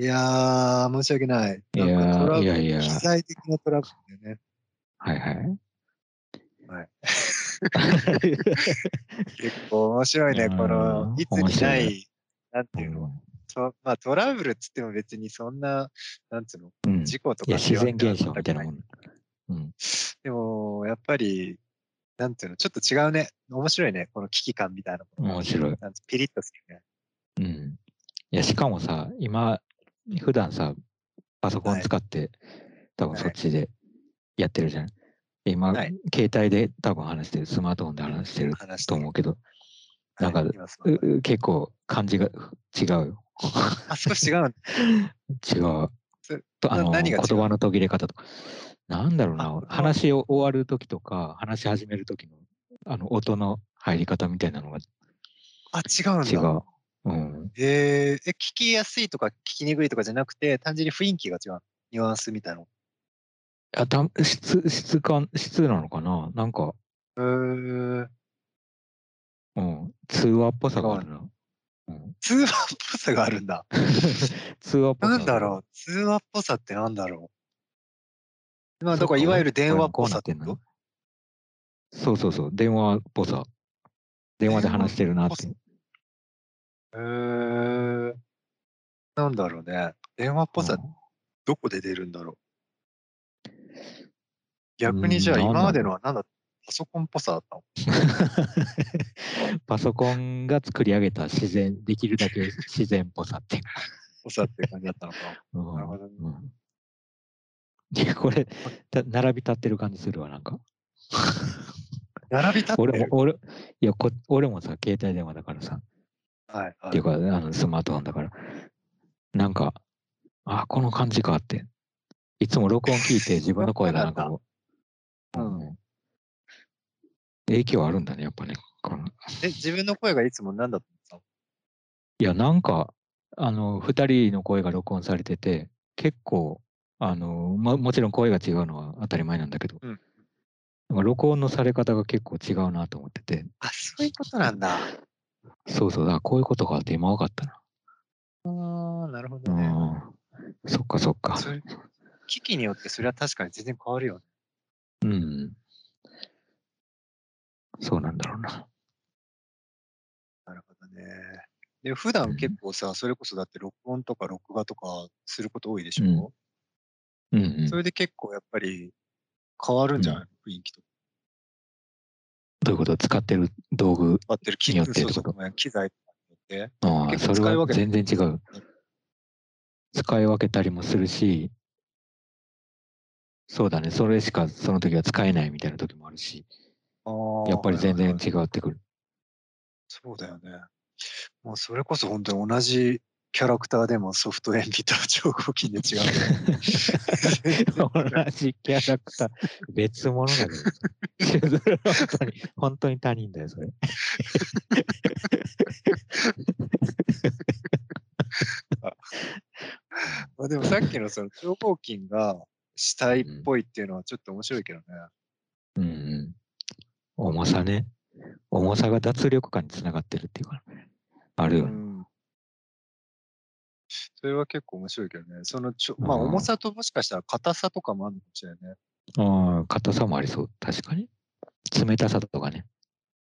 いやー、申し訳ない。いやいやいや機材的なトラブルだよね。はいはい。はい。結構面白いね、うんこの、いつにないい、なんていうの、うんとまあトラブルっつっても別にそんな、なんつうの、うん。事故とか自然現象みたいなもん。うん。でも、やっぱり、なんていうの、ちょっと違うね。面白いね、この危機感みたいなものが面白い。ピリッとするね。うん。いや、しかもさ、今、普段さ、パソコン使って、多分はいそっちでやってるじゃん。で今、はい携帯で多分話してる、スマートフォンで話してる話と思うけど、なんか結構感じが違うよ。あ、少し違う。違う。そとあの言葉の途切れ方とか。なんだろうな話を終わる時とか、話し始める時のあの音の入り方みたいなのがあ、違うんだ。違う。うん。えー、え、聞きやすいとか聞きにくいとかじゃなくて、単純に雰囲気が違う。ニュアンスみたいなの。あた質、質感、質なのかな？なんか、えー、うん。通話っぽさがあるな。うん、通話っぽさがあるんだ。通話っぽさ。なんだろう通話っぽさってなんだろうまあ、だからいわゆる電話っぽさってここうなってんなそうそうそう。電話っぽさ。電話で話してるなって。えー、なんだろうね。電話っぽさ、うんどこで出るんだろう逆にじゃあ今までのはなんだパソコンっぽさだったの？パソコンが作り上げた自然、できるだけ 自然っぽさっていう。ぽさっていう感じだったのかな。うんなるほどねうんいや、これ、た並び立ってる感じするわ、なんか。並び立ってる？俺も、俺、いやこ、俺もさ、携帯電話だからさ、はい、はい。っていうか、あのスマートフォンだから、なんか、あ、この感じかって。いつも録音聞いて自分の声がなんかこう、うんうん影響あるんだね、やっぱね。このえ、自分の声がいつも何だったの？いや、なんか、あの、二人の声が録音されてて、結構、あの、ももちろん声が違うのは当たり前なんだけど、うん録音のされ方が結構違うなと思ってて、あ、そういうことなんだ。そうそうだ、こういうことかって今分かったな。ああ、なるほうどね。ん。そっかそっか。機器によってそれは確かに全然変わるよね。うん。そうなんだろうな。なるほどね。で、普段結構さ、それこそだって録音とか録画とかすること多いでしょ、うんうん。それで結構やっぱり変わるんじゃない？の、雰囲気とか。どういうこと？使ってる道具。使ってる機によってそうそう機材によって。ああ、それは全然違う。使い分けたりもするし、そうだね、それしかその時は使えないみたいな時もあるし、やっぱり全然違ってくる。そうだよね。もうそれこそ本当に同じキャラクターでもソフト鉛筆と超合金で違うね。同じキャラクター、別物だけど。本当に、本当に他人だよ、それ。まあでもさっきのその超合金が死体っぽいっていうのはちょっと面白いけどね。うんうん。重さね。重さが脱力感につながってるっていうか、あるよね。うん。それは結構面白いけどね。そのちょ、まあうん重さともしかしたら硬さとかもあるのかもしれないね。ああ、硬さもありそう、確かに。冷たさとかね。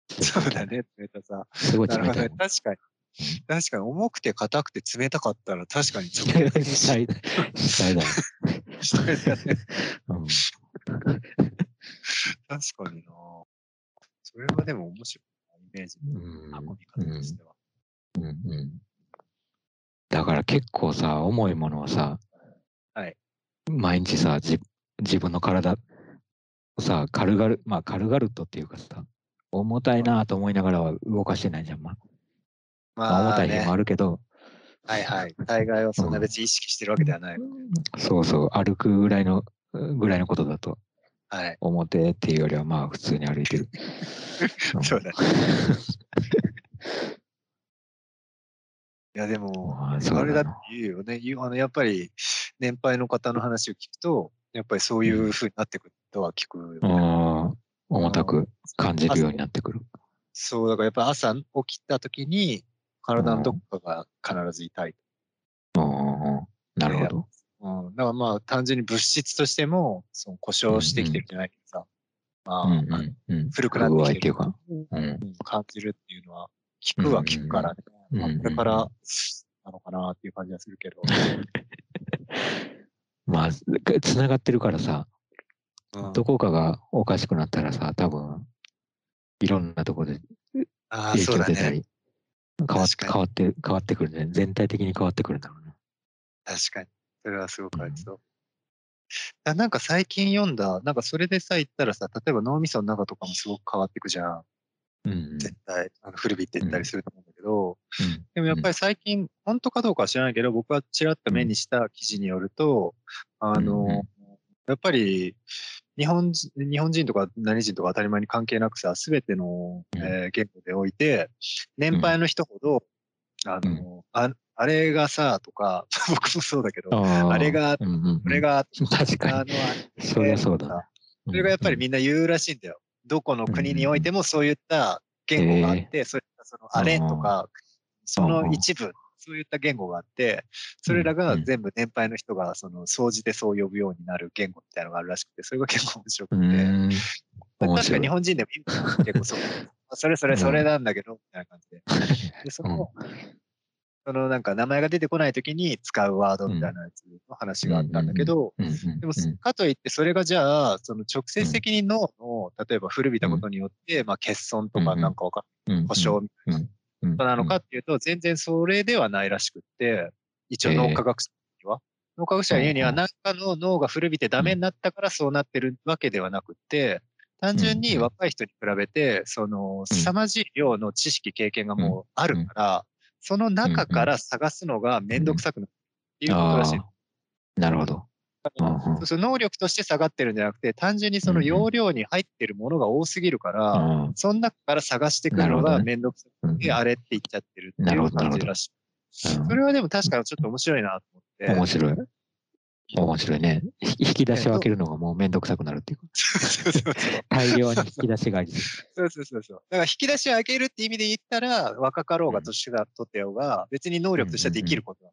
そうだね、冷たさ。すごい冷たいも。ん。確かに。確かに重くて硬くて冷たかったら確かに死体だ。死体だよ。死体だね。うん確かにな。それはでも面白いな、イメージうんの運び方としては。うんうんだから結構さ、重いものをさ、はい毎日さ、じ自分の体をさ、軽々、まあ軽々とっていうかさ、重たいなと思いながらは動かしてないじゃん。まあ、まあ重たい日もあるけど、はいはい。大概はそんな別に意識してるわけではない。そうそう、歩くぐらいの、ぐらいのことだと、はい。表っていうよりはまあ普通に歩いてる。ん そうだね。いやでも、あれだって言うよね。あのやっぱり年配の方の話を聞くと、やっぱりそういう風になってくるとは聞くよね、ああ、重たく感じるようになってくる。そう、だからやっぱ朝起きた時に体のどこかが必ず痛い。うんうんうんなるほど。うん。だからまあ単純に物質としても、その故障してきてるじゃないけどさ、まあ、うんうんうん。古くなってきるってていうか。うん。うん感じるっていうのは、聞くは聞くからね。うんまあ、これからなのかなっていう感じはするけど。まあ、つながってるからさ、うんどこかがおかしくなったらさ、多分、いろんなところで影。響出たり、変わ変わって、変わってくるね。全体的に変わってくるんだろうな。確かに。それはすごくありそう。だなんか最近読んだ、なんかそれでさ、言ったらさ、例えば脳みその中とかもすごく変わっていくじゃん。うんうん。絶対。あの古びっていったりすると思うんだけど、うんでもやっぱり最近、本当かどうかは知らないけど、僕はちらっと目にした記事によると、あの、やっぱり、日本人、日本人とか何人とか当たり前に関係なくさ、すべての、うん。えー言語でおいて、年配の人ほど、あの、あ、あれがさ、とか、僕もそうだけど、あれがこれが、確かに。そりゃそうだ。な。それがやっぱりうんみんな言うらしいんだよ。どこの国においてもそういった言語があって、そういったそのあれとか、その一部、そういった言語があって、それらが全部年配の人がその総じてそう呼ぶようになる言語みたいなのがあるらしくて、それが結構面白くて。確か日本人でも結構そう。それそれそれなんだけど、みたいな感じで。でその、そのなんか名前が出てこないときに使うワードみたいなやつの話があったんだけど、でもうん、かといって、それがじゃあ、その直接的に脳の、例えば古びたことによって、まあ、欠損とかうんなん。かわか故障みたいななのかっていうと、全然それではないらしくって、一応脳科学者には。脳科学者が言うには、うん何かの脳が古びてダメになったからそうなってるわけではなくって、単純に若い人に比べて、その、凄まじい量の知識、経験がもうあるから、その中から探すのがめんどくさくなるっていうことらしい。なるほど。そうそう能力として下がってるんじゃなくて、単純にその容量に入ってるものが多すぎるから、うんその中から探してくるのがめんどくさうんくて、あれって言っちゃってるってないるう感じらしい。うんそれはでも確かにちょっと面白いなと思って。面白い。面白いね。ひ引き出しを開けるのがもうめんどくさくなるっていうか。そうそうそう大量に引き出しがありすそうそうそうそう。だから引き出しを開けるって意味で言ったら、若かろうが年が取ってようが、別に能力としてはできること。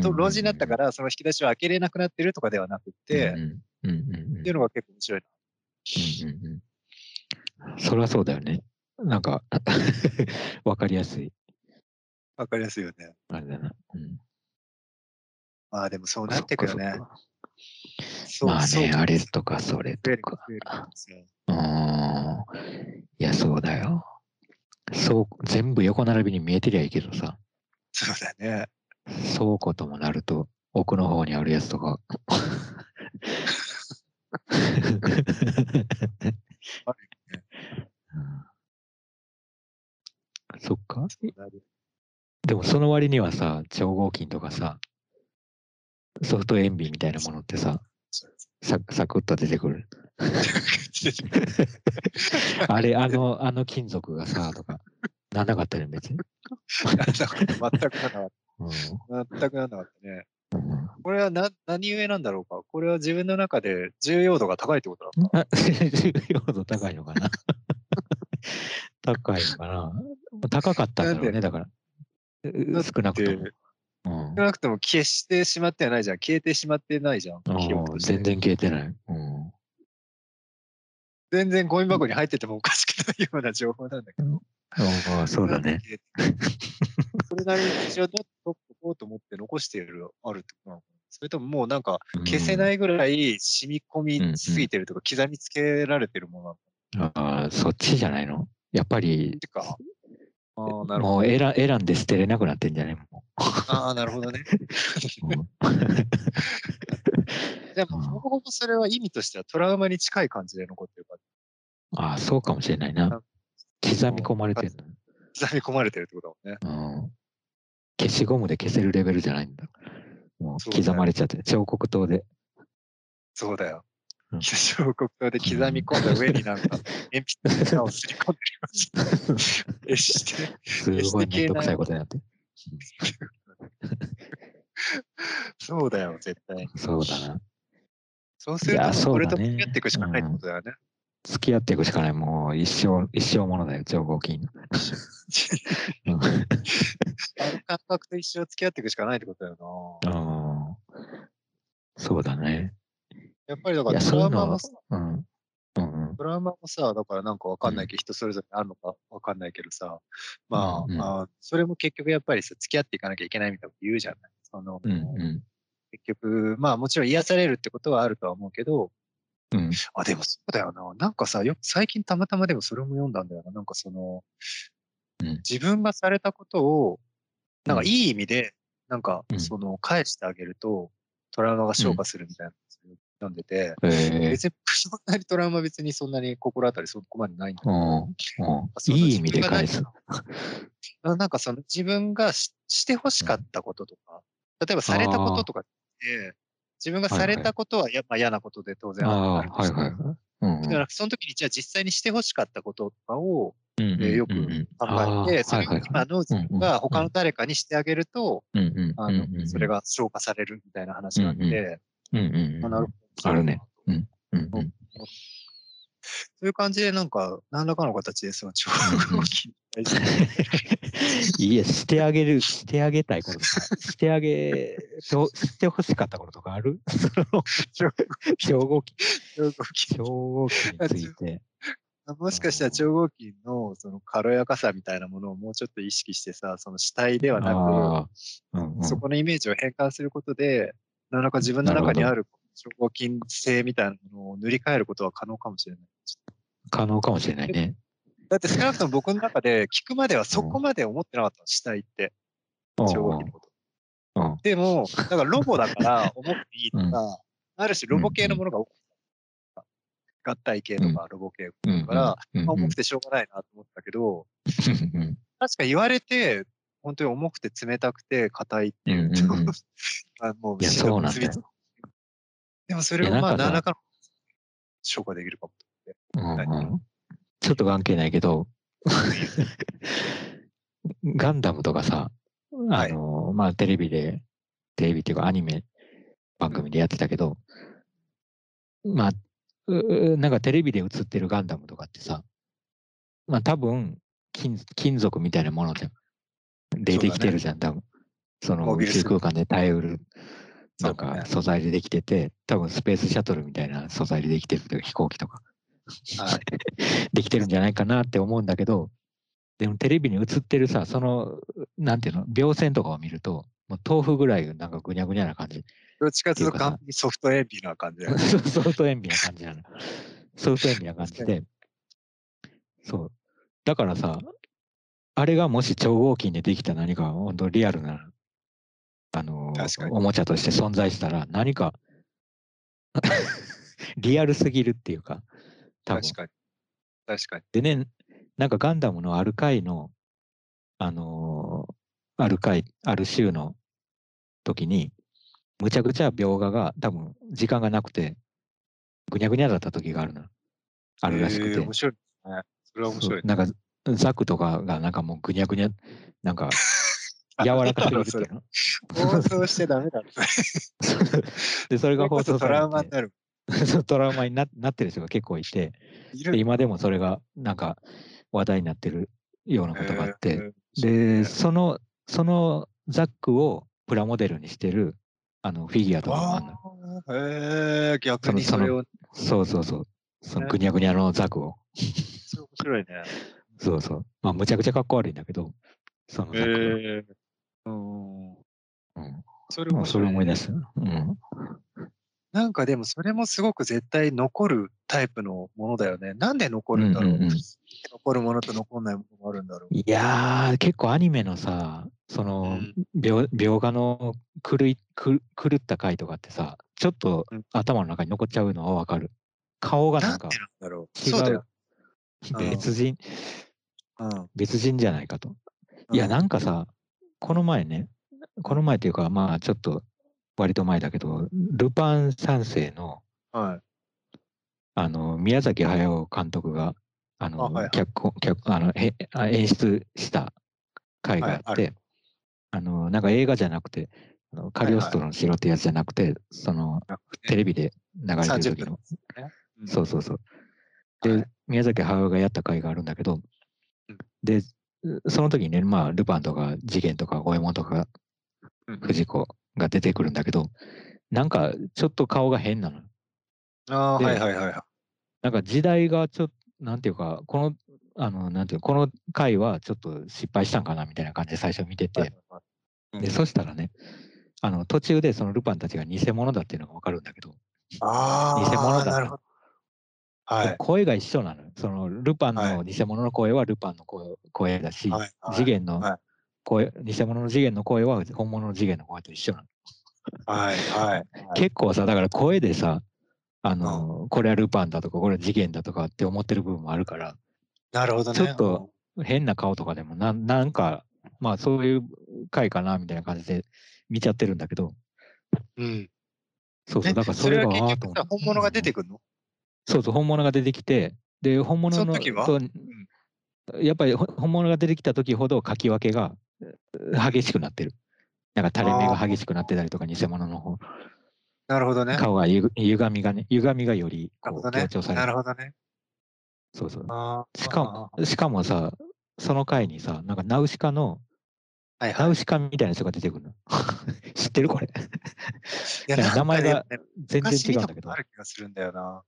と老人になったから、その引き出しを開けれなくなってるとかではなくて、っていうのが結構面白いな。うんうんうんそりゃそうだよね。なんか、わかりやすい。わかりやすいよね。あれだな。うんまあでもそうなってくよねそうまあね、あれとかそれとか。うーん。いや、そうだよ。そう、全部横並びに見えてりゃいいけどさ、そうだね。倉庫ともなると、奥の方にあるやつとか。う んそっか。でもその割にはさ、超合金とかさ、ソフト塩ビみたいなものってさ、ササクッと出てくる。あれ、あの、あの金属がさ、とか、なんなかったよ、別に。全くなかっ。全くなんなかったね。うんこれはな何故なんだろうかこれは自分の中で重要度が高いってことなのかあ重要度高いのかな 高いのかな高かったんだろうね、だから。少なくとも。うん少なくとも消してしまってはないじゃん。消えてしまってないじゃん。全然消えてない。うん全然ゴミ箱に入っててもおかしくないような情報なんだけど。ああ、そうだね。それなりに一応取っとこうと思って残してる、あるってことなのかなそれとももうなんか消せい。ないぐらい染み込みすぎてるとか刻みつけられてるものなのかああ、そっちじゃないの？やっぱり、てか。ああ、なるほど。もう選選んで捨てれなくなってんじゃね？もああ、なるほどね。でも、ほぼほぼそれは意味としてはトラウマに近い感じで残ってるから。ああ、そうかもしれないな。刻み込まれてる刻み込まれてるってことだもんね。消しゴムで消せるレベルじゃないんだ。もう刻まれちゃって、彫刻刀で。そうだよ。うん彫刻刀で刻み込んだ上になんか、鉛筆のをすり込んでるし。えして、すごいめんどくさいことになってる。そうだよ、絶対。そうだな。そうすると、そうだねこれと付き合っていくしかないってことだよね。付き合っていくしかない。もう一生、一生ものだよ、超合金。感覚と一生付き合っていくしかないってことだよな。うんそうだね。やっぱりだからトラウマもさ、うん。うんうん。トラウマもさ、だからなんかわかんないけど、人それぞれあるのかわかんないけどさ、まあ、うんうんあそれも結局やっぱりさ、付き合っていかなきゃいけないみたいなこと言うじゃない？その、うんう結局、まあもちろん癒されるってことはあるとは思うけど、ん。うん。あ、でもそうだよな。なんかさ、よく最近たまたまでもそれも読んだんだよな。なんかその、うん自分がされたことを、なんかうんいい意味で、なんかうんその返してあげると、トラウマが消化するみたいな読んでて、ええ別に そんなにトラウマ別にそんなに心当たりそこまでないんだけど、うん。うんいい意味で返す。あなんかその自分がしして欲しかったこととか、例えばされたこととかって、自分がされたことはや、まあ、嫌なことで当然あるとしてはいはい。うんうん。だからその時にじゃあ実際にして欲しかったこととかをうんうんえーよくうんうん考えて、それを今の自分が他の誰かにしてあげると、うんうんあうんうん。の、それが消化されるみたいな話があって、うんうんうんあなるほど。あるね。そううんうんそういう感じでなんか、何らかの形でその超合金に対して、いや、してあげる、してあげたいこととか、してあげ、としてほしかったこととかある？超合金、超合金について。もしかしたら超合金のその軽やかさみたいなものをもうちょっと意識してさ、その主体ではなああ、うんうく、ん。そこのイメージを変換することで、何らか自分の中にある超合金性みたいなものを塗り替えることは可能かもしれない。可能かもしれないね。だって少なくとも僕の中で聞くまではそこまで思ってなかったの、主体って。金のこと。うん。でも、だからロボだから重くていいとか、ある種ロボ系のものが多くて合体系とかロボ系うんだから、うん。まあ重くてしょうがないなと思ったけど、う ん確か言われて、本当に重くて冷たくて硬いっていうもう そうなんだよでもそれをまあ何らかの消化できるかも。うんうんちょっと関係ないけど、ガンダムとかさ、あの、まあテレビで、テレビっていうかアニメ番組でやってたけど、まあ、なんかテレビで映ってるガンダムとかってさ、まあ多分金金属みたいなものじゃん。でできてるじゃん、多分。その宇宙空間で耐えうる、なんか素材でできてて、多分スペースシャトルみたいな素材でできてる飛行機とか。はい。できてるんじゃないかなって思うんだけど、でもテレビに映ってるさ、その、なんていうの、描線とかを見ると、もう豆腐ぐらいなんかぐにゃぐにゃな感じ。どっちかというとソフトエンビーな感じ。ソフト塩ビな感じなの。ソフト塩ビな感じで。そう。だからさ、あれがもし超合金でできた何か、本当リアルな、あのおもちゃとして存在したら、何か、リアルすぎるっていうか、多分確かに。確かに。でね、なんかガンダムのある回の、あのーある回、ある週の時に、むちゃくちゃ描画が多分時間がなくて、ぐにゃぐにゃだった時があるの。あるらしくてえー面。白いね。それは面白いね。なんか、ザクとかがなんかもうぐにゃぐにゃ、なんか 柔らかすぎる。放送しちゃダメだろ。で、それが放送さそれこそトラウマになる。トラウマにななってる人が結構いて、いで今でもそれがなんか話題になってるようなことがあって、えで、ーその、そのザックをプラモデルにしてる、あの、フィギュアとかもあるの。へえ、逆にそのそれを、そうそうそう。そのぐにゃぐにゃのザクを。それ面白いね。そうそう。まあ、むちゃくちゃかっこ悪いんだけど、そのザクえ。うん。うん。それもうそれ思い出す。うん。なんかでもそれもすごく絶対残るタイプのものだよね。なんで残るんだろう。うんうんうん残るものと残んないものがあるんだろう。いやー、結構アニメのさ、その、描描画の狂いく狂った回とかってさ、ちょっとうん頭の中に残っちゃうのはわかる。顔がなんか。違そう別人、うん。別人じゃないかと。いや、なんかさ、この前ね、この前っていうか、まあちょっと割と前だけど、ルパン三世の、はい。あの、宮崎駿監督が、あの、あはいはい。脚あの演出した回があって、はいあの、なんか映画じゃなくて、あのカリオストロの城ってやつじゃなくて、その、テレビで流れてる30時のね。うん。そうそうそう。で、はい。宮崎駿がやった回があるんだけどうん、で、その時にね、まあ、ルパンとか次元とか五右衛門とかうん藤子が出てくるんだけど、なんかちょっと顔が変なの。ああ、ではいはいはいはい。なんか時代がちょっと、なんていうか、この、あの、なんていうこの回はちょっと失敗したんかなみたいな感じで最初見てて、で、そしたらね、あの、途中でそのルパンたちが偽物だっていうのがわかるんだけど、ああ、偽物だなるほど。はい。声が一緒なのよ。そのルパンはの偽物の声はルパンの声声だし、はいはい次元のはい声、偽物の次元の声は本物の次元の声と一緒なの。はいはい。結構さ、だから声でさ、あの、これはルパンだとか、これは次元だとかって思ってる部分もあるから、なるほどね。ちょっと変な顔とかでもなん、なんか、まあそういう回かなみたいな感じで見ちゃってるんだけど、うん。うん。そうそう、えだからそれが、はああ結局本物が出てくるの？そうそう、本物が出てきて、で、本物のその時は？とやっぱりほ本物が出てきた時ほど書き分けがう激しくなってる。なんか垂れ目が激しくなってたりとか、偽物の方、なるほどね。顔がゆ歪みがね、歪みがより強調さ。れる。なるほどね。そうそう。しかも、しかもさ、その回にさ、なんかナウシカの、ナはいはい。ウシカみたいな人が出てくるの。知ってるこれ。いや名前が全然違うんだけどあ。る気がするんだよな。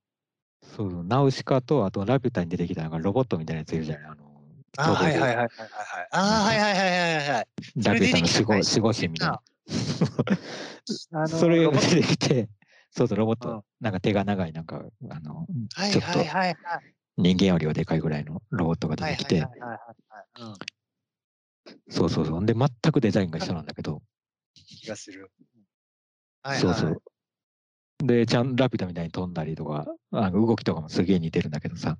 そうナウシカと、あとラピュタに出てきたなんかロボットみたいなやついるじゃない。あのあーはいはいはいい。はいはいはい。はいはいはいはいはいはい。そラピュタの守護回守護神みたいな。それが出てきて、そうそう、ロボッうんト、なんか手が長い、なんか、あの、はいちょっと。人間よりはでかいぐらいのロボットが出はいてきて、はいはいはいはい。うん。そうそうそう。で、全くデザインが一緒なんだけど、気がする。はいはい。そうそう。で、ちゃんラピュタみたいに飛んだりとか、あの動きとかもすげえ似てるんだけどさ、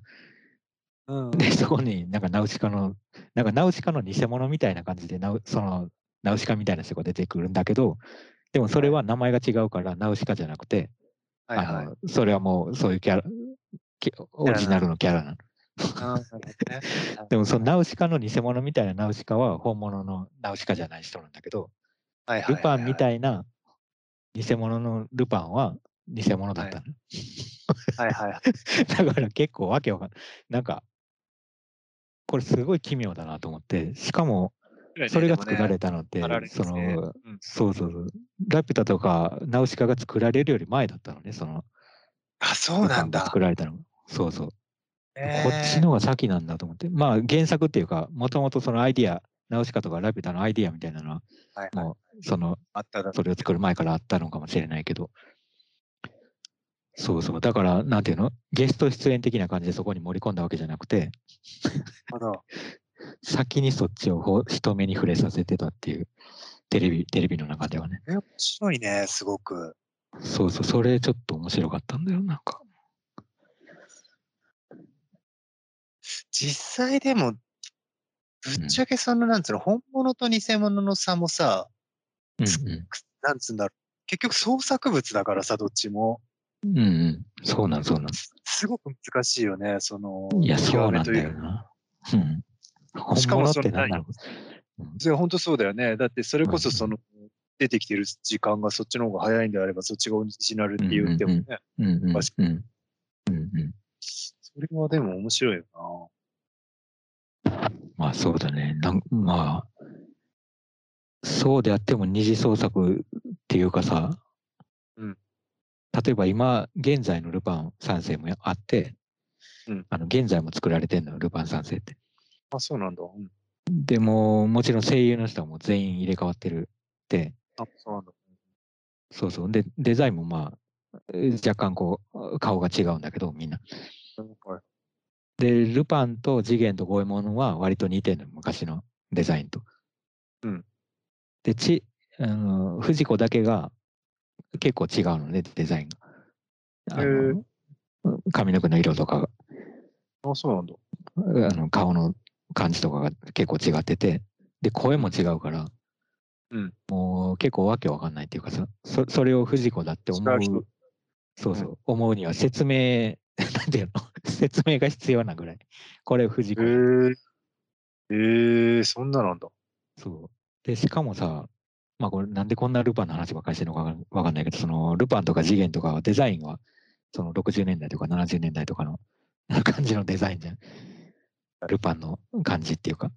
うん。で、そこになんかナウシカの、なんかナウシカの偽物みたいな感じでナウ、その、ナウシカみたいな人が出てくるんだけど、でもそれは名前が違うから、ナウシカじゃなくて、はいはい。あの、それはもうそういうキャラ、きオリジナルのキャラなの。でもそのナウシカの偽物みたいなナウシカは本物のナウシカじゃない人なんだけど、ルパンみい。たいな偽物のルパンは偽物だったの？はいはい。だから結構わけわかんない。なんか、これすごい奇妙だなと思って、しかもそれが作られたのって、パラレルそですねの、うんそうそうそう、ラピュタとかナウシカが作られるより前だったのね、その、あ、そうなんだ作。られたのが。そうそう。へーこっちの方が先なんだと思って。まあ原作っていうか、もともとそのアイディア、ナウシカとかラピュタのアイディアみたいなのは、はいはいもうその、あっただそれを作る前からあったのかもしれないけど、そうそう。だから、なんていうの？ゲスト出演的な感じでそこに盛り込んだわけじゃなくて。先にそっちをほ人目に触れさせてたっていう、テレビ、テレビの中ではね。え面白いね、すごく。そうそう、それちょっと面白かったんだよ、なんか。実際でも、ぶっちゃけその、なんつうの、本物と偽物の差もさ、うんなんつうんだろう。結局創作物だからさ、どっちも。うん。うんうん。そうなん、そうなん。すごく難しいよね、その、いや、そうなんだ極めというよな。うん。本しかもそのて何だろう。それ本当そうだよね。だってそれこそうんその、出てきてる時間がそっちの方が早いんであれば、そっちがオリジナルって言ってもね。うんうんうん。確うんうんうん。それはでも面白いよまあそうだね。なんまあ、そうであっても二次創作っていうかさ、うん例えば今、現在のルパン三世もあって、うんあの現在も作られてんのよ、ルパン三世って。な。あ、そうなんだ。うん。でも、もちろん声優の人はもう全員入れ替わってるって、あ、そうなんだ。そうそう。で、デザインもまあ、えー若干こう、顔が違うんだけど、みんな。はいで、ルパンと次元と五右衛門は割と似てるの、昔のデザインと。うん。で、ち、あの、藤子だけが結構違うのね、デザインが。あへの髪の毛の色とか、あ、そうなんだ。あの顔の感じとかが結構違ってて、で、声も違うから、うん。もう結構わけわかんないっていうかさ、そそれを藤子だって思違う人。う、そう。そう、思うには説明、なんていうの、説明が必要なぐらい。これ藤子。へえ。ええ、そんななんだ。そう。で、しかもさ、まあこれなんでこんなルパンの話ばっかりしてるのかわかんないけど、そのルパンとか次元とかはデザインは、その60年代とか70年代とかの 感じのデザインじゃん。ルパンの感じっていうか。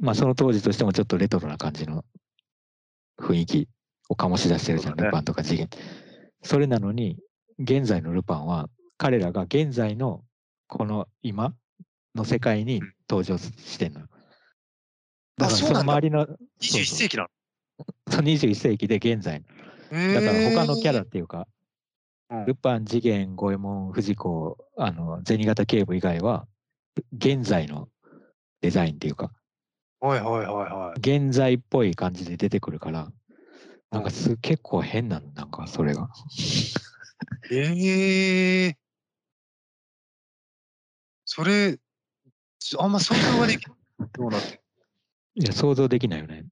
まあその当時としてもちょっとレトロな感じの雰囲気を醸し出してるじゃん、ルパンとか次元。それなのに、現在のルパンは、彼らが現在のこの今の世界に登場してんの。だからその周りの。21世紀なの？そう21世紀で現在だから他のキャラっていうか、ルパン、次元、五右衛門、藤子、あの、銭形警部以外は、現在のデザインっていうか、はいはいはいはい。現在っぽい感じで出てくるから、なんかす、結構変なの、なんかそれが。ええー、それ、あんま想像ができない。どうなっていや、想像できないよね。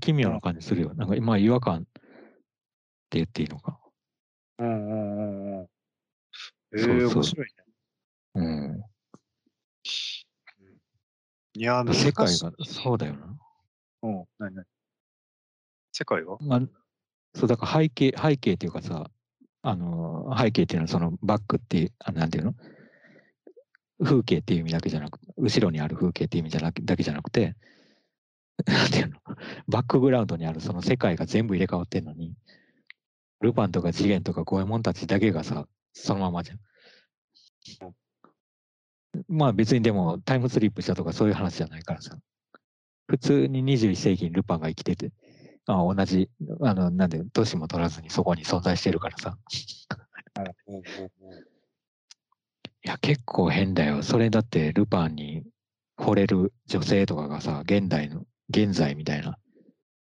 奇妙な感じするよ。なんか、まあ、違和感って言っていいのか。うんうんうんうん。ええー、面白いね。うん。いや、世界が、そうだよな。うん、何何？世界は？まあ、そう、だから背景、背景っていうかさ、あの、背景っていうのはそのバックっていう、あなんていうの？風景っていう意味だけじゃなく後ろにある風景っていう意味じゃなだけじゃなくて、なんていうの？バックグラウンドにあるその世界が全部入れ替わってんのに、ルパンとか次元とか五右衛門たちだけがさ、そのままじゃん。まあ別にでもタイムスリップしたとかそういう話じゃないからさ。普通に21世紀にルパンが生きてて、あ同じ、あの、なんで、年も取らずにそこに存在してるからさ。いや、結構変だよ。それだってルパンに惚れる女性とかがさ、現代の、現在みたいな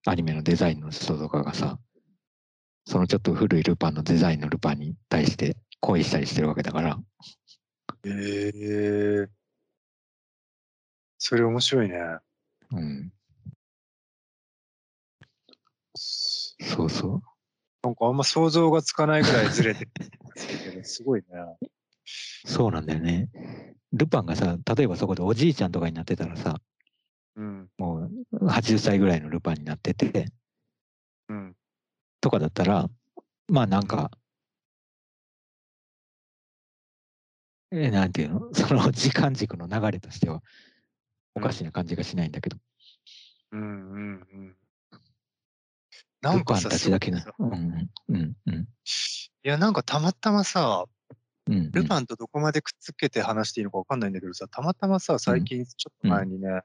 アニメのデザインの人とかがさ、そのちょっと古いルパンのデザインのルパンに対して恋したりしてるわけだから。へえー。それ面白いね。うん。そうそう。なんかあんま想像がつかないぐらいずれてるすごいね。そうなんだよね。ルパンがさ、例えばそこでおじいちゃんとかになってたらさ、うん、もう80歳ぐらいのルパンになってて、うん、とかだったら、まあなんか、えー、なんていうの？その時間軸の流れとしては、おかしな感じがしないんだけど。うんうんうん。なんかさ、たちだけな。うんうんうん。いや、なんかたまたまさ、うん、ルパンとどこまでくっつけて話していいのかわかんないんだけどさ、たまたまさ、最近ちょっと前にね、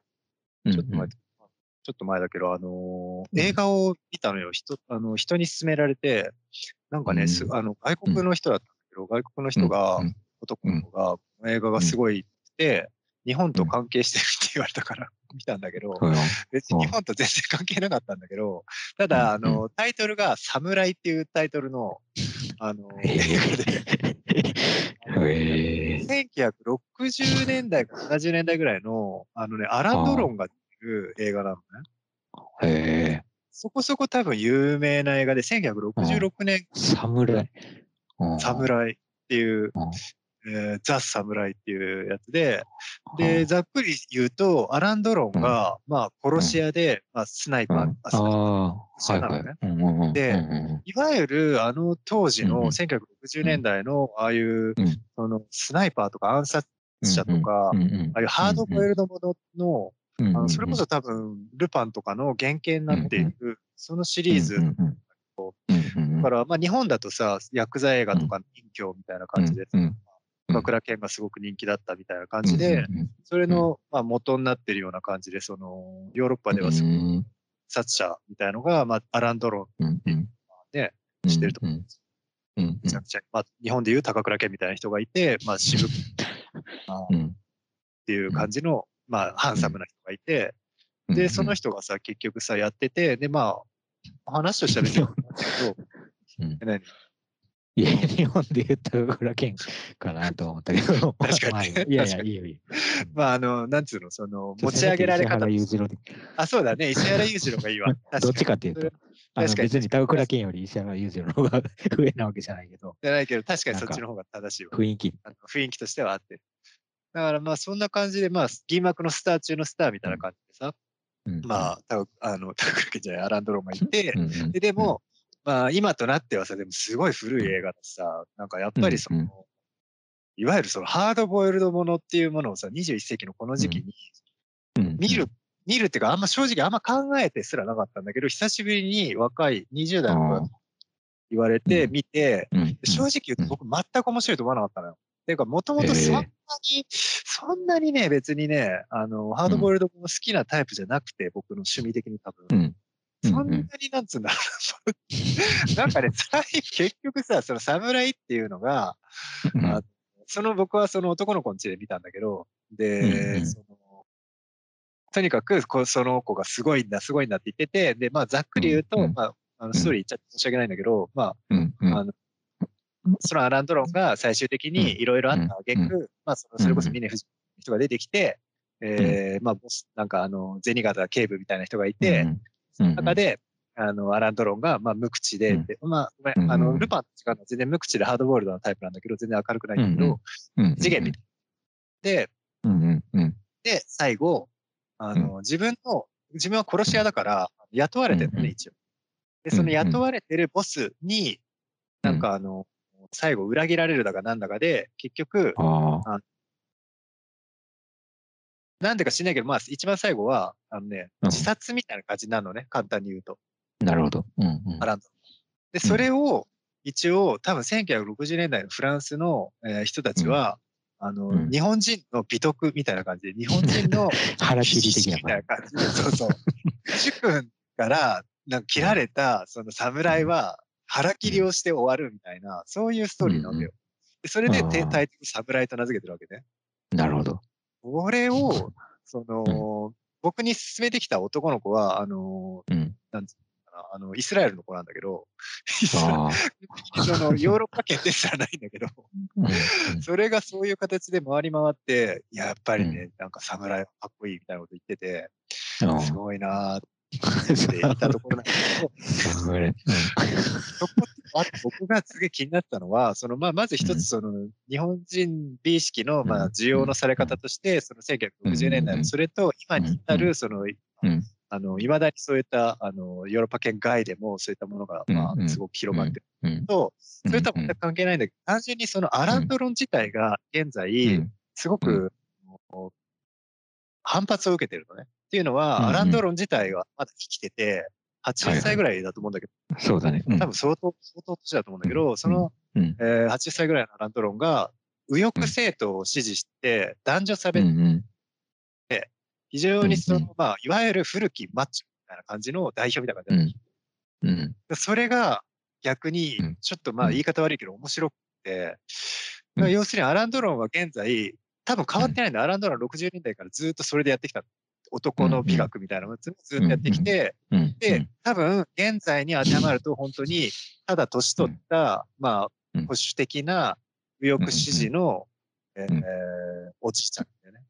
うん、ちょっと前、ちょっと前だけど、あのー、映画を見たのよ。人、あの、人に勧められて、なんかね、すあの、外国の人だったんだけど、外国の人が、男の子が、映画がすごいって、日本と関係してるって言われたから 見たんだけど、別に日本と全然関係なかったんだけど、ただ、あの、タイトルが侍っていうタイトルの、あの、映画で、1960年代か70年代ぐらいの、あのね、アラン・ドロンがる映画なのね。へえ。そこそこ多分有名な映画で、1966年。侍。侍っていう、えー、ザ・侍っていうやつで、で、ざっくり言うと、アラン・ドロンが、まあ、殺し屋で、まあ、スナイパー、うん、ああ、なのね。で、いわゆる、あの当時の1960年代の、ああいう、その、スナイパーとか暗殺者とか、ああいうハードボイルドものの、あのそれこそ多分、ルパンとかの原型になっている、そのシリーズ。だから、まあ日本だとさ、ヤクザ映画とか人形みたいな感じで、岡倉健がすごく人気だったみたいな感じで、それの、まあ、元になってるような感じで、その、ヨーロッパではすごく、殺者みたいのが、まあ、アランドロンっていう、ね、知ってると思うんです。めちゃくちゃ、まあ、日本でいう高倉健みたいな人がいて、まあ、渋く、っていう感じの、まあ、ハンサムな人がいて、で、その人がさ、結局さ、やってて、で、まあ、話としては別に けど、いや、日本で言ったら倉健かなと思ったけど。確かに、いやいや、いいよいいよ。まあ、あの、なんつうの、その、持ち上げられ方。あ、そうだね。石原裕次郎がいいわ。どっちかっていうと。確かに別に高倉健より石原裕次郎の方が上なわけじゃないけど。じゃないけど、確かにそっちの方が正しいわ。雰囲気。雰囲気としてはあってる。だからまあそんな感じで、まあ銀幕のスター中のスターみたいな感じでさ、うん、まあ、たあの、高倉健じゃない、アランドローがいて、ででも、まあ今となってはさ、でもすごい古い映画だしさ、なんかやっぱりその、いわゆるそのハードボイルドものっていうものをさ、21世紀のこの時期に見る見るっていうか、あんま正直あんま考えてすらなかったんだけど、久しぶりに若い20代の子言われて見て、正直言うと僕全く面白いと思わなかったのよ。っていうか、もともとそんなに、そんなにね、別にね、あの、ハードボイルドも好きなタイプじゃなくて、僕の趣味的に多分。そんなになんつうんだ。ろ うなんかね、結局さ、その侍っていうのが、あその僕はその男の子の家で見たんだけど、で、そのとにかくこその子がすごいんだ、すごいんだって言ってて、で、まあ、ざっくり言うと、まあ、あのストーリー言っちゃって申し訳ないんだけど、まあ、あのそのアラン・ドロンが最終的にいろいろあったあげく、まあ、そのそれこそ峰不二の人が出てきて、えー、まあ、ボス、なんかあの、銭形警部みたいな人がいて、中で、あの、アラン・ドロンが、まあ、無口で、でまあ、ごめん、あの、ルパンと違うのは全然無口でハードボールドなタイプなんだけど、全然明るくないんだけど、次元みたいで、で、最後、あの、自分の、自分は殺し屋だから、雇われてるのね、一応。で、その雇われてるボスに、なんかあの、最後裏切られるだかなんだかで、結局、あなんでか知んないけど、まあ、一番最後は、あのね、自殺みたいな感じになるのね、簡単に言うと。なるほど。うんうん、で、それを、一応、多分1960年代のフランスの、えー、人たちは、あの、うん、日本人の美徳みたいな感じで、日本人の 腹切り的な感じで、そうそう。主君からなんか切られたその侍は腹切りをして終わるみたいな、そういうストーリーなんだよ。でそれでタイトル侍と名付けてるわけね。なるほど。これを、その、僕に勧めてきた男の子は、あの、うん、なんつうあの、イスラエルの子なんだけど、そのヨーロッパ圏ですらないんだけど、それがそういう形で回り回って、やっぱりね、なんか侍かっこいいみたいなこと言ってて、すごいなーっていたところなんだけど、そこあと僕がすげえ気になったのは、そのまあまず一つその日本人美意識のまあ需要のされ方として、その1960年代のそれと今に至るそのあの、いまだにそういった、あの、ヨーロッパ圏外でもそういったものが、まあ、すごく広まってると、それとは全く関係ないんだけど、単純にそのアランドロン自体が現在、すごく、反発を受けてるのね。っていうのは、アランドロン自体はまだ生きてて、80歳ぐらいだと思うんだけど、そうだね。多分相当、相当年だと思うんだけど、その、えー、80歳ぐらいのアランドロンが、右翼政党を支持して男女差別非常にその、まあ、いわゆる古きマッチョみたいな感じの代表みたいな感じうん、それが逆に、ちょっとまあ言い方悪いけど面白くて、要するにアラン・ドロンは現在、多分変わってないんだ。アラン・ドロン60年代からずっとそれでやってきた。男の美学みたいなのをずっとやってきて、で、多分現在に当てはまると本当に、ただ年取った、まあ、保守的な右翼支持の、えー、おじいちゃんだよね。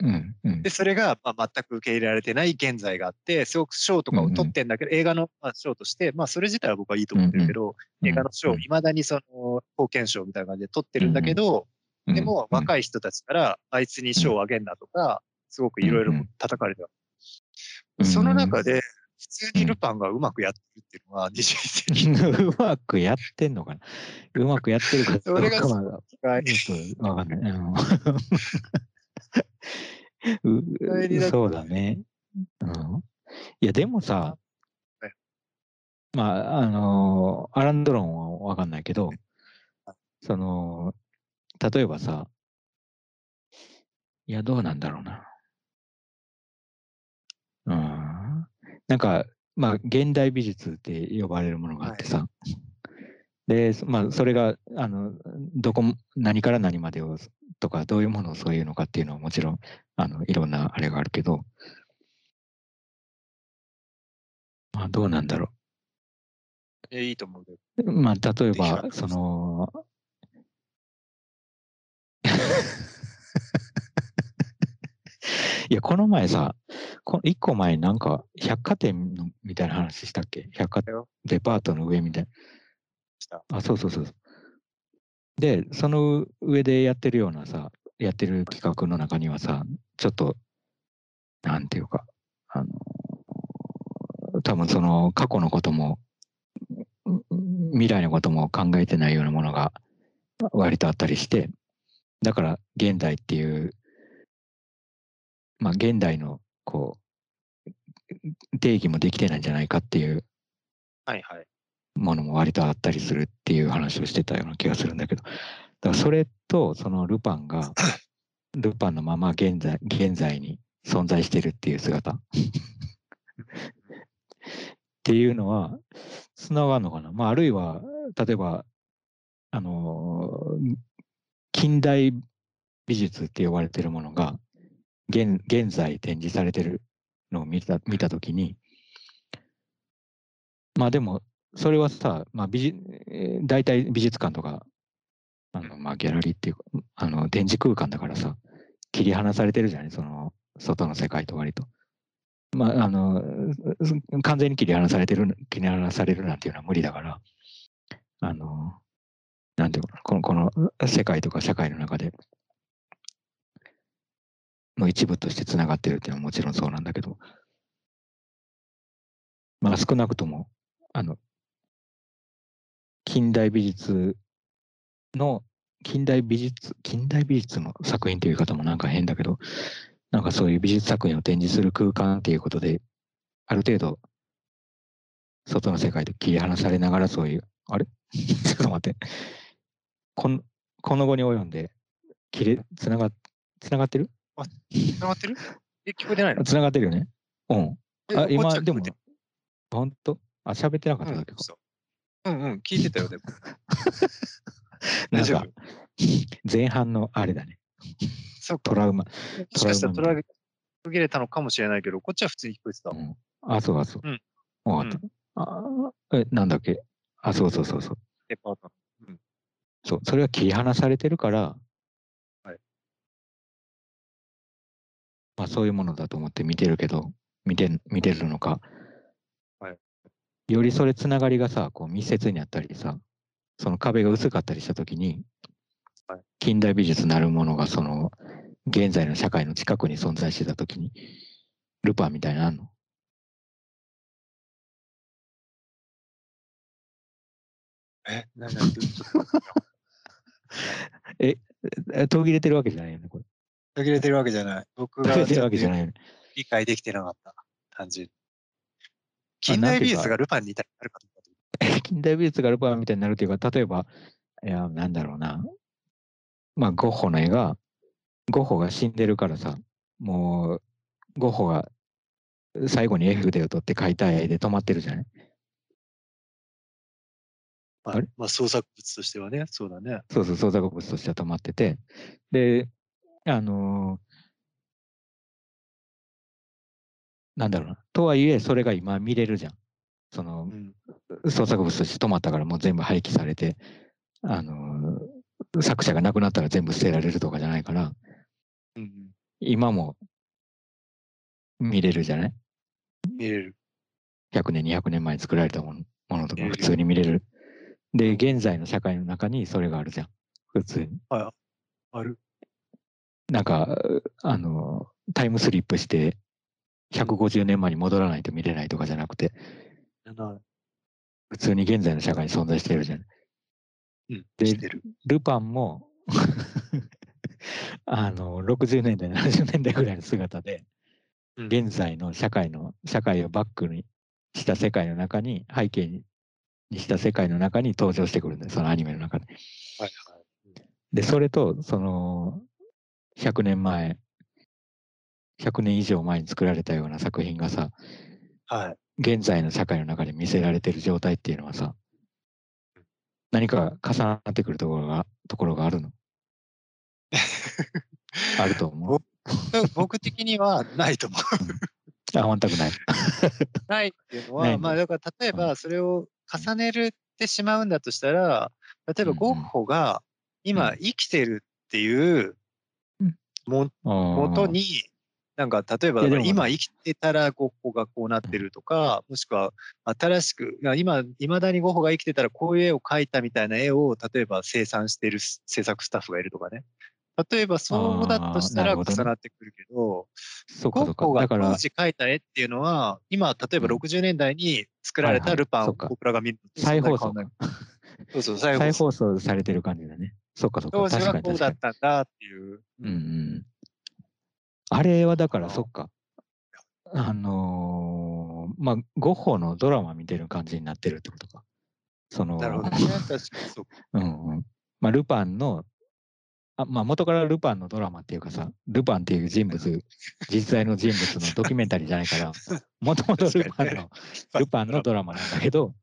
うんうん、で、それが、まあ、全く受け入れられてない現在があって、すごく賞とかを取ってんだけど、うんうん、映画の賞として、まあ、それ自体は僕はいいと思ってるけど、うんうん、映画の賞、いまだにその、貢献賞みたいな感じで取ってるんだけど、うんうん、でも、若い人たちから、あいつに賞をあげんなとか、すごくいろいろ叩かれてうんうん、その中で、普通にルパンがうまくやってるっていうのは、21世紀。うまくやってんのかな？うまくやってるかどうか は、わかんない。そうだね。うん。いや、でもさ、はい、まあ、あのー、アランドロンはわかんないけど、その、例えばさ、いや、どうなんだろうな。うん。なんか、まあ、現代美術って呼ばれるものがあってさ、はい、で、まあ、それが、あの、どこ、何から何までをとか、どういうものをそういうのかっていうのはもちろん、あの、いろんなあれがあるけど、まあ、どうなんだろう。え、いいと思うけど。まあ、例えば、その、いや、この前さ、こ一個前なんか百貨店のみたいな話したっけ？百貨店、デパートの上みたいな。あ、そうそうそう。で、その上でやってるようなさ、やってる企画の中にはさ、ちょっと、なんていうか、あの、多分その過去のことも、未来のことも考えてないようなものが割とあったりして、だから現代っていう、まあ現代のこ定義もできてないんじゃないかっていうはいはい。ものも割とあったりするっていう話をしてたような気がするんだけど、だからそれとそのルパンが、ルパンのまま現在現在に存在してるっていう姿っていうのは、つながるのかな。まあ、あるいは、例えば、あのー近代美術って呼ばれてるものが、現現在展示されてるのを見た見たときに、まあでも、それはさ、まあ美大体美術館とか、あのまあギャラリーっていうか、あの展示空間だからさ、切り離されてるじゃない、その外の世界と割と。まあ、あの、す完全に切り離されてる、切り離されるなんていうのは無理だから、あの、なんていうのこの、この世界とか社会の中で、の一部としてつながってるっていうのはもちろんそうなんだけど、まあ少なくとも、あの、近代美術の、近代美術、近代美術の作品という方もなんか変だけど、なんかそういう美術作品を展示する空間っていうことで、ある程度、外の世界と切り離されながらそういう、あれ？ちょっと待って。この、この後に及んで、切れ、つなが、つながってる？つながってる？え、聞こえてないの？つながってるよね。うん。えあ、今、でもは聞こえてる、ほんと？あ、喋ってなかっうんただけか。そううんうん、聞いてたよ、でも。大丈か、前半のあれだね。そうか。トラウマ。もしかしたらトラウマ途切れたのかもしれないけど、こっちは普通に聞こえてた。うん。あ、そうあ、そう。うん。あえ、なんだっけ？あ、そうそうそうそう。デパートそう、それは切り離されてるから、まあそういうものだと思って見てるけど、見て見てるのか、はい。よりそれつながりがさ、こう密接にあったりさ、その壁が薄かったりしたときに、はい。近代美術なるものがその現在の社会の近くに存在してたときに、ルパンみたいなのえ、なになにえ途切れてるわけじゃないよね、これ。途切れてるわけじゃない。僕途切れてるが。理解できてなかった。単純に。近代美術がルパンに至るかと思った。近代美術がルパンみたいになるというか、例えば、いや、なんだろうな。まあ、ゴッホの絵が、ゴッホが死んでるからさ、もう、ゴッホが最後に絵筆を取って描いた絵で止まってるじゃないまあれ？まあ、創作物としてはね、そうだね。そうそう、創作物としては止まってて。で、あのーなんだろうな。とはいえ、それが今見れるじゃん。そのう、ん。創作物として止まったからもう全部廃棄されて、あのー作者が亡くなったら全部捨てられるとかじゃないから、うんうん。今も見れるじゃない？見れる。100年、200年前に作られたものものとか普通に見れる。で、現在の社会の中にそれがあるじゃん。普通に。ある。なんか、あの、タイムスリップして、150年前に戻らないと見れないとかじゃなくて、な普通に現在の社会に存在してるじゃん。うん。で。ルパンも、あの、60年代、70年代ぐらいの姿で、うん現在の社会の、社会をバックにした世界の中に、背景ににした世界の中に登場してくるんだよ、そのアニメの中で。はいはい。で、それと、その、100年前、100年以上前に作られたような作品がさ、はい。現在の社会の中で見せられてる状態っていうのはさ、何か重なってくるところが、ところがあるの？あると思う？僕的にはないと思う。あ、全くない。ないっていうのは、まあだから例えばそれを重ねるってしまうんだとしたら、例えばうんうんゴッホが今生きてるっていううんもも元に、なんか例えば今生きてたらゴッホがこうなってるとか、もしくは新しく、今、いまだにゴッホが生きてたらこういう絵を描いたみたいな絵を例えば生産してる制作スタッフがいるとかね。例えばそうだとしたら重なってくるけど、そうかそうか。ゴッホ。がだから。当、時描いた絵っていうのは、今、例えばうん。60年代に作られたルパンを僕らが見ると再放送。そうそう、再。放送されてる感じだね。そっかそっか。当時はこうだっ。たんだっていう。うんうん。あれはだからそっか。あのまあ、ゴッホのドラマ見てる感じになってるってことか。その、なるほどね。確かにそう。うんうん。まあ、ルパンの、あまあ、元からルパンのドラマっていうかさ、ルパンっていう人物、実在の人物の ドキュメンタリーじゃないから、もともとルパンの、ルパンのドラマなんだけど、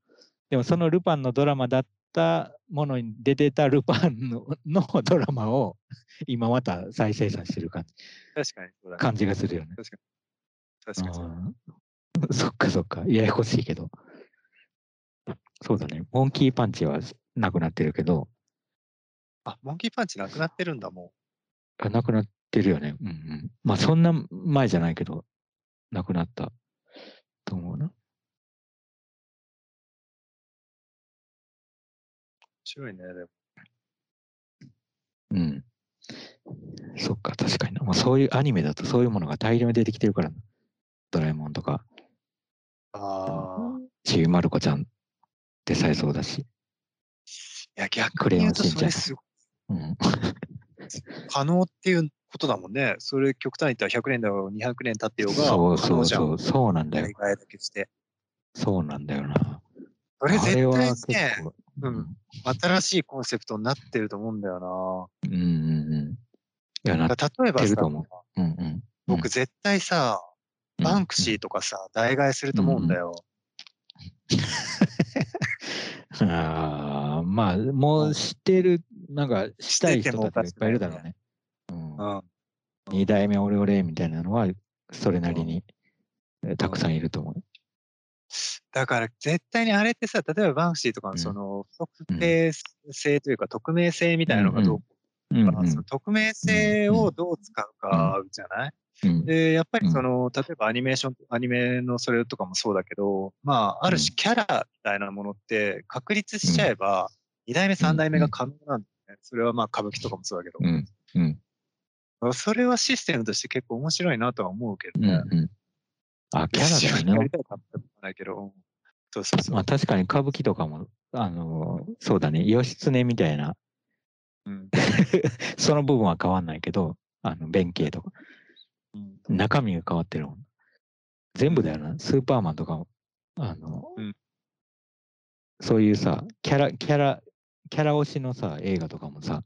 でもそのルパンのドラマだったものに出てたルパンの のドラマを今また再生産してる感じ確かにそうだね。感じがするよね。確かに。確かに そっかそっか、ややこしいけど。そうだね、モンキーパンチはなくなってるけど、あ、モンキーパンチなくなってるんだ、もあなくなってるよね。うんうん。まあそんな前じゃないけど、なくなったと思うな。白いね、でも。うん。そっか、確かにな。まあそういうアニメだとそういうものが大量に出てきてるからな。ドラえもんとか、ああ。ちびまる子ちゃんってさえそうだし。いや、逆に言うとそれすごいうん。可能っていうことだもんね。それ極端に言ったら100年だろう、200年経ってようが、そう可能じゃん。そうそう、そうなんだよ。そうなんだよな。それ絶あれは対結ね、構、うん新しいコンセプトになってると思うんだようんうんうん。いや、なな。っだから例えばさうんうん。うん僕絶対さ、バンクシーとかさ、代替えすると思うんだよ。うんああ、まあ、もう知ってる、なんか、したい人たちがいっぱいいるだろうね。うんうん。二代目オレオレみたいなのは、それなりにえたくさんいると思う。だから絶対にあれってさ、例えばバンクシーとかのうん。その不特定性というか匿名性みたいなのがどう匿名性をどう使うかじゃない、うん。で、やっぱりその、例えばアニメーション、アニメのそれとかもそうだけど、まあ、ある種キャラみたいなものって確立しちゃえば、二代目、三代目が可能なんだよね。それはまあ歌舞伎とかもそうだけど、それはシステムとして結構面白いなとは思うけどうん。ね。うん。あ、キャラだよねそうそうそう。まあ確かに歌舞伎とかも、あのーそうだね、義経みたいな、うん。その部分は変わんないけど、あの弁慶とか、うん。中身が変わってるもん。全部だよな、スーパーマンとかも、あの、うん。そういうさ、キャラ、キャラ、キャラ推しのさ、映画とかもさ、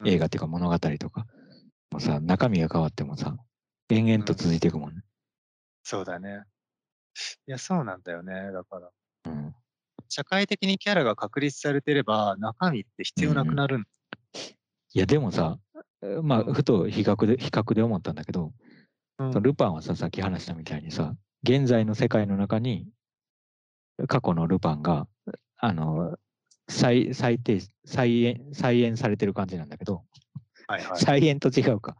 うん。映画っていうか物語とかもさ、中身が変わってもさ、延々と続いていくもんね。そうだね。いや、そうなんだよね。だから、うん。社会的にキャラが確立されてれば、中身って必要なくなるんいや、でもさ、えまあ、うんふと比較で、比較で思ったんだけど、うんルパンはさ、さっき話したみたいにさ、現在の世界の中に、過去のルパンが、あの、再、再定、再演、再演されてる感じなんだけど、はいはい。再演と違うか。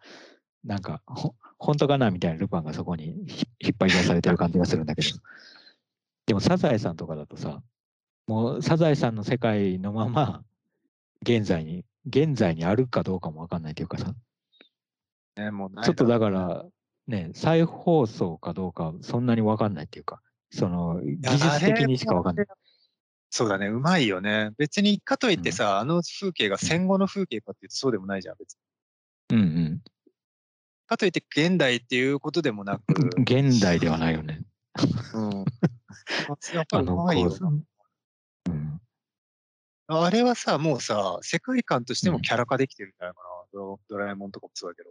なんか、ほ本当かなみたいなルパンがそこにひ引っ張り出されてる感じがするんだけど。でも、サザエさんとかだとさ、もうサザエさんの世界のまま、現在に、現在にあるかどうかもわかんないというかさ、ね、もうちょっとだろから、ね、再放送かどうか、そんなにわかんないっていうか、その、技術的にしかわかんない。そうだね、うまいよね。別に、かといってさ、あの風景が戦後の風景かっていうとそうでもないじゃん、別に。うんうん。かといって現代っていうことでもなく、現代ではないよね。うん。やっぱりうまいよ。うん。な。あれはさ、もうさ、世界観としてうんもキャラ化できてるんじゃないかな。ドラドラえもんとかもそうだけど。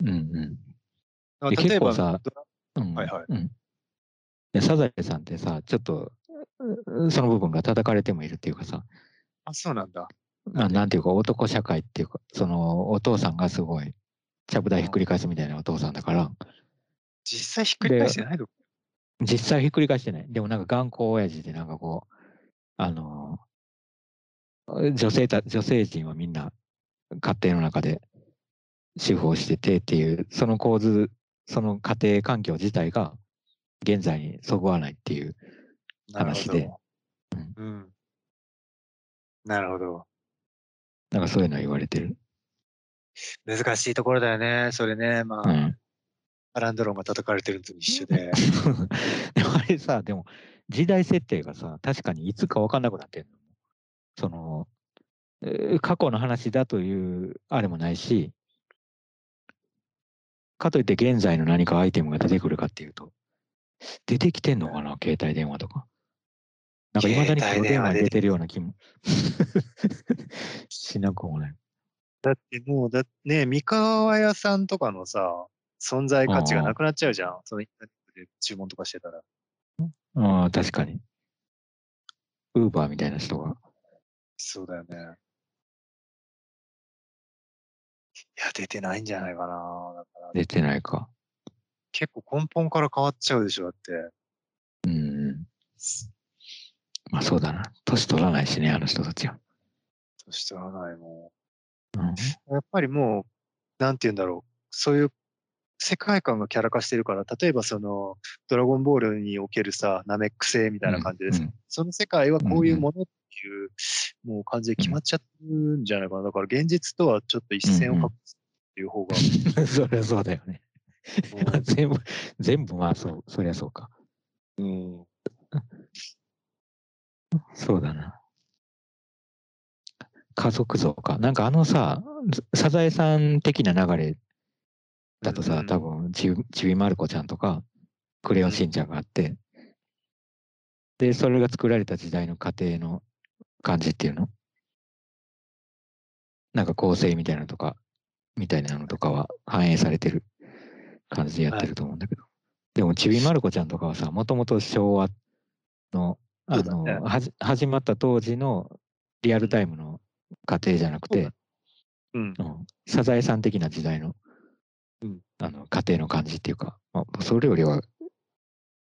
うんうん。例えば、さうんはいはいうんでサザエさんってさ、ちょっと、うその部分が叩かれてもいるっていうかさ、あ、そうなんだ。まあ、なんていうか、男社会っていうか、その、お父さんがすごい、ちゃぶ台ひっくり返すみたいなお父さんだから、実際ひっくり返してないの実際ひっくり返してない。でもなんか頑固親父で、なんかこう、あのー女性た、女性陣はみんな家庭の中で主婦をしててっていう、その構図、その家庭環境自体が現在にそぐわないっていうなるほど話で。うん。なるほど。なんかそういうのは言われてる。難しいところだよね。それね。まあ、うん。アランドロンが叩かれてるのと一緒で。でもあれさ、でも時代設定がさ、確かにいつか分かんなくなってんの。その、えー過去の話だというあれもないし、かといって現在の何かアイテムが出てくるかっていうと、出てきてんのかな、携帯電話とか。なんかいまだに黒電話出てるような気も しなくもない。だってもう、だね、三河屋さんとかのさ、存在価値がなくなっちゃうじゃん。そのインターネットで注文とかしてたら。ああ、確かに。ウーバーみたいな人が。そうだよね。いや、出てないんじゃないかな。だから出てないか。結構根本から変わっちゃうでしょ、だって。うん。まあそうだな。年取らないしね、あの人たちは。年取らないもうん。ん。やっぱりもう、なんて言うんだろう。そういう世界観がキャラ化してるから、例えばその、ドラゴンボールにおけるさ、ナメック星みたいな感じです、うんその世界はこういうものっていう、もう感じで決まっちゃってるんじゃないかな。だから現実とはちょっと一線を画すっていう方が、そりゃそうだよね。全部、全部まあそう、そりゃそうか。うん、そうだな。家族像か。なんかあのさ、サザエさん的な流れだとさ、うん多分ちび、ちびまる子ちゃんとか、クレヨンしんちゃんがあって、で、それが作られた時代の過程の感じっていうの？なんか構成みたいなのとか、みたいなのとかは反映されてる感じでやってると思うんだけど。でも、ちびまる子ちゃんとかはさ、もともと昭和の、あの、ね。はじ始まった当時のリアルタイムの過程じゃなくて、うん。うん、サザエさん的な時代の,、うんあの家庭の感じっていうか、まあ、それよりは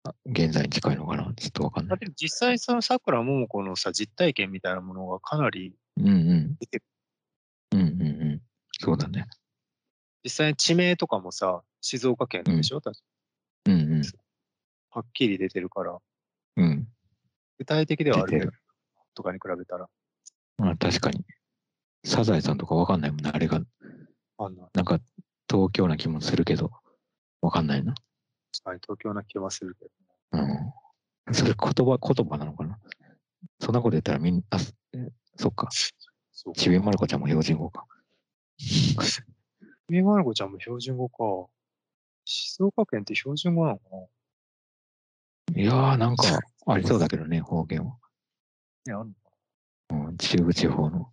あ現在に近いのかなちょっとわかんない。実際その桜桃子のさ、実体験みたいなものがかなりうんうん。出てる。うんうんうん。そうだね。実際に地名とかもさ、静岡県でしょ、確かうんうん。はっきり出てるから、うん。具体的ではあるけど出て、とかに比べたら。まあ確かに。サザエさんとかわかんないもんね。あれが、あんな、なんか東京な気もするけど、わかんないな。はい、東京な気はするけど。うん。それ言葉、言葉なのかな？そんなこと言ったらみんな、あ、そっか。そうちびまる子ちゃんも標準語か。みまる子ちゃんも標準語か。静岡県って標準語なのかな？いやー、なんかありそうだけどね、方言は。いや、あんの？中部地方の。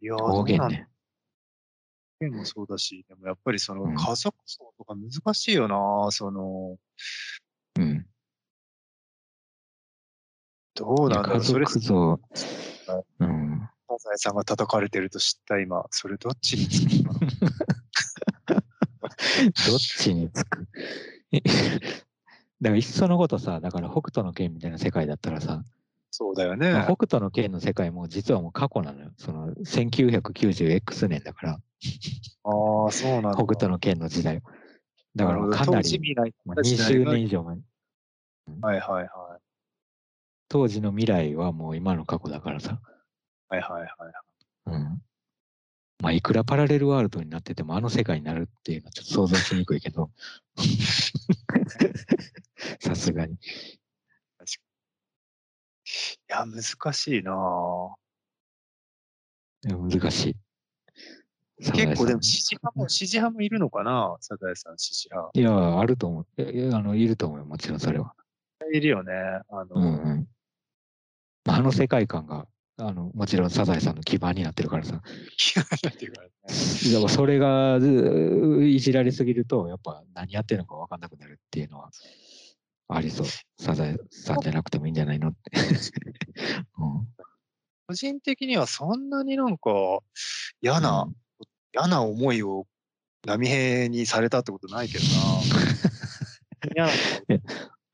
いやー、方言ね。方言もそうだし、でもやっぱりそのうん。家族層とか難しいよな、その、うん。どうなんだろう、家それ、族像、うん。サザエさんが叩かれてると知った今、それどっちにつく どっちにつく？だからいっそのことさ、だから北斗の拳みたいな世界だったらさ、そうだよね。まあ北斗の拳の世界も実はもう過去なのよ。その 1990X 年だから、ああ、そうなんだ。北斗の拳の時代。だからかなり、当時未来まあ、の時代20が年以上前。はいはいはい。当時の未来はもう今の過去だからさ。はいはいはい。うん。まあ、いくらパラレルワールドになっててもあの世界になるっていうのはちょっと想像しにくいけど。さすがに。いや、難しいなぁでも難しい。結構でも、サ支持派も、支持派もいるのかなサザエさん、支持派。いや、あると思う。いやいや、あの、いると思うよ。もちろんそれは。いるよね。あの、うんうん。まああの世界観が、あの、もちろんサザエさんの基盤になってるからさ。っていうかねやっぱそれがずいじられすぎると、やっぱ何やってるのか分かんなくなるっていうのはありそう。サザエさんじゃなくてもいいんじゃないのって。うん個人的にはそんなになんか嫌な、うん嫌な思いを波平にされたってことないけどな嫌な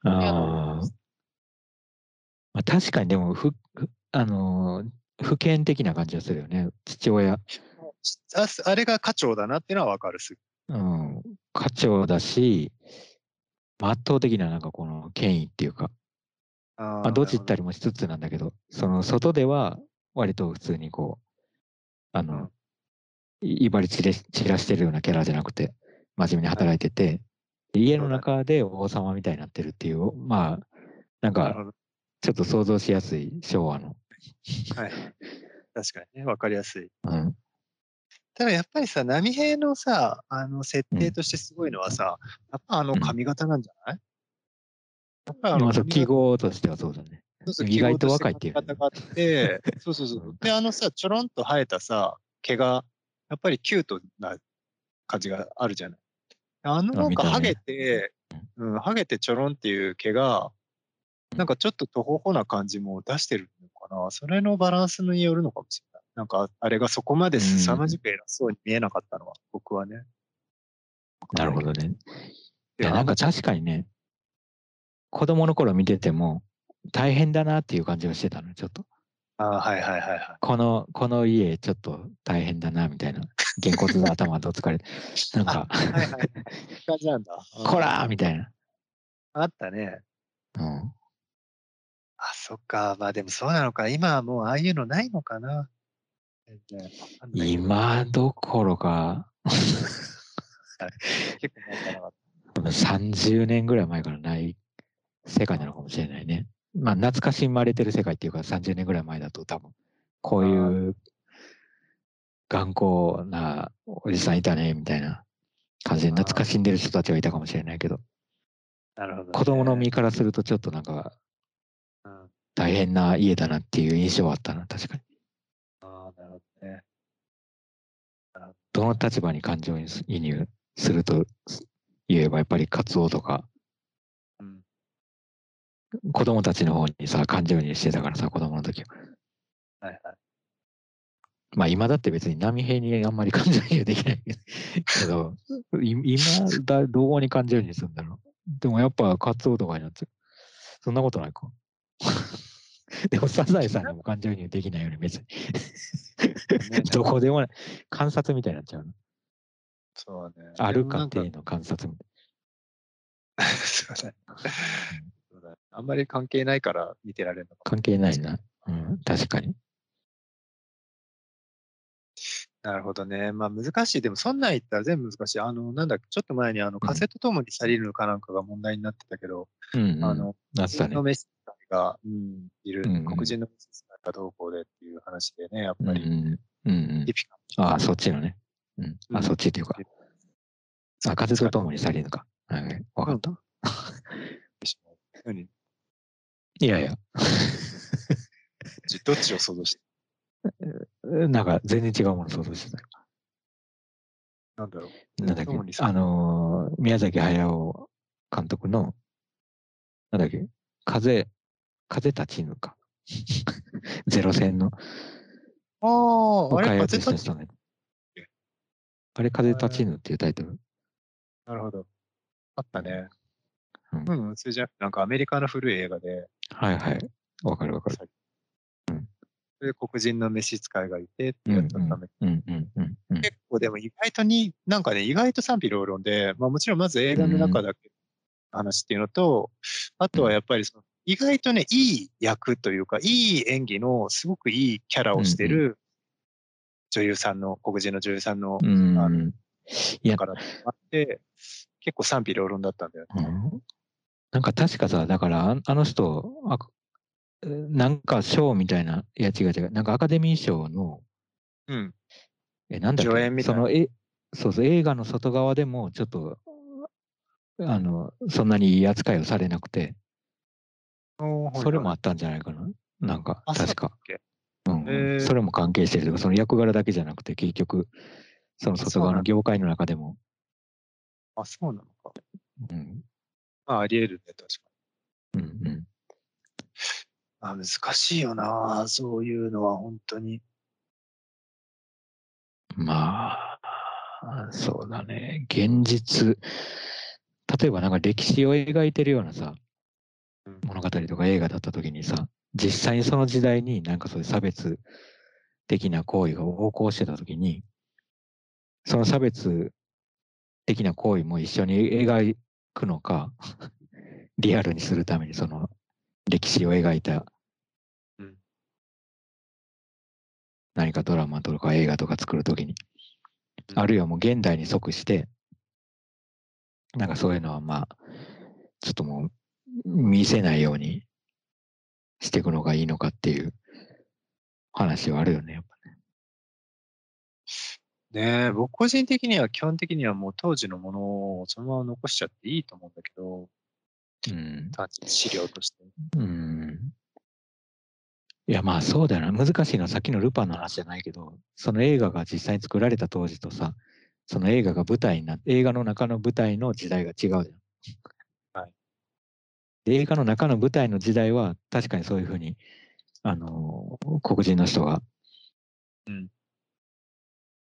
ああ、確かにでもあのー不権的な感じがするよね。父親、ああれが課長だなっていうのはわかるすうん、課長だし、まあ圧倒的ななんかこの権威っていうか、あまあ、どじったりもしつつなんだけど、その外では割と普通にこう、あの、威張り散らしてるようなキャラじゃなくて、真面目に働いてて、で家の中で王様みたいになってるっていう、まあ、なんか、ちょっと想像しやすい昭和の。はい。確かにね、わかりやすい。うん。ただやっぱりさ、波平のさ、あの設定としてすごいのはさ、やっぱあの髪型なんじゃない、やっぱあの記号としてはそうだね。そうそう意外と若いっていう。髪型があって、そうそうそう。で、あのさ、ちょろんと生えたさ、毛が、やっぱりキュートな感じがあるじゃない。あのなんかハゲて、うん、ハゲてちょろんっていう毛が、なんかちょっととほほな感じも出してるのかな。それのバランスによるのかもしれなんか、あれがそこまで凄まじく偉そうに見えなかったのは、僕はね。なるほどね。いや、なんか確かにね、子供の頃見てても、大変だなっていう感じがしてたの、ちょっと。あはいはいはいはい。この、この家、ちょっと大変だな、みたいな。げんこつの頭と疲れて。なんかはいはい。感じなんだ。こらーみたいな。あったね。うん。あ、そっか。まあでもそうなのか。今はもうああいうのないのかな。今どころか。結構前から30年ぐらい前からない世界なのかもしれないね。まあ懐かしまれてる世界っていうか30年ぐらい前だと多分こういう頑固なおじさんいたねみたいな感じで懐かしんでる人たちはいたかもしれないけど。なるほど、ね、子供の身からするとちょっとなんか大変な家だなっていう印象はあったな、確かに。ああ、なるほどね。どの立場に感情移入すると言えば、やっぱりカツオとか、うん、子供たちの方にさ、感情移入してたからさ、子供の時は。はいはい。まあ今だって別に波平にあんまり感情移入できないけど、今だ、どこに感情移入するんだろう。でもやっぱカツオとかになって、そんなことないか。でも、サザエさんにも感情移入できないよね、別に。どこでもない。観察みたいになっちゃうの。そうね。ある家庭の観察みたいな。そうだね。あんまり関係ないから見てられるのか関係ないな。うん、確かに。なるほどね。まあ難しい。でもそんなん言ったら全部難しい。あの、なんだっけ、ちょっと前にあのカセットともに去りるかなんかが問題になってたけど、うんうん、あの、なったね。のメッセージが、うん、いる、うんうん、黒人のメッセージがどうこうでっていう話でね、やっぱり。うんうん。ピピカああ、そっちのね。うん。あ、そっちっていうか。あ、風とともに去りぬか。はい、わかった。何いやいや。どっちを想像して？なんか全然違うもの想像してた。なんだろう。なんだっけ？あのー、宮崎駿監督の、なんだっけ？風、風立ちぬか？ゼロ戦の。ああ、あれ風立ちぬ。あれ風立ちぬっていうタイトル。なるほど。あったね。うん、うん、それじゃなんかアメリカの古い映画で。はいはい。わかるわかる。で黒人の召使いがいてってやったため結構でも意外とに、なんかね、意外と賛否両論で、まあもちろんまず映画の中だけ話っていうのと、あとはやっぱりその、意外とね、いい役というか、いい演技のすごくいいキャラをしてる女優さんの、黒人の女優さんの、あの、だからあって、結構賛否両論だったんだよね。うん、なんか確かさ、だからあの人、なんか賞みたいな、いや違う違う、なんかアカデミー賞の、うん。え、なんだっけそのえ、そうそう、映画の外側でもちょっと、あの、そんなにいい扱いをされなくて、それもあったんじゃないかな？なんか、確か。うん、それも関係してるとか、その役柄だけじゃなくて、結局、その外側の業界の中でも。あ、そうなのか。うん。まあ、あり得るね、確かに。うんうん。あ難しいよな、そういうのは本当に。まあ、そうだね。現実、例えばなんか歴史を描いてるようなさ、物語とか映画だった時にさ、実際にその時代になんかそういう差別的な行為が横行してた時に、その差別的な行為も一緒に描くのか、リアルにするためにその歴史を描いた、うん、何かドラマとか映画とか作るときに、うん、あるいはもう現代に即して、なんかそういうのはまあ、ちょっともう見せないようにしていくのがいいのかっていう話はあるよね、やっぱね。ねえ、僕個人的には基本的にはもう当時のものをそのまま残しちゃっていいと思うんだけど、うん。資料として。うん。いや、まあそうだよな。難しいのはさっきのルパンの話じゃないけど、その映画が実際に作られた当時とさ、その映画が舞台にな映画の中の舞台の時代が違うじゃん。映画の中の舞台の時代は確かにそういうふうに、あの、黒人の人が、うん。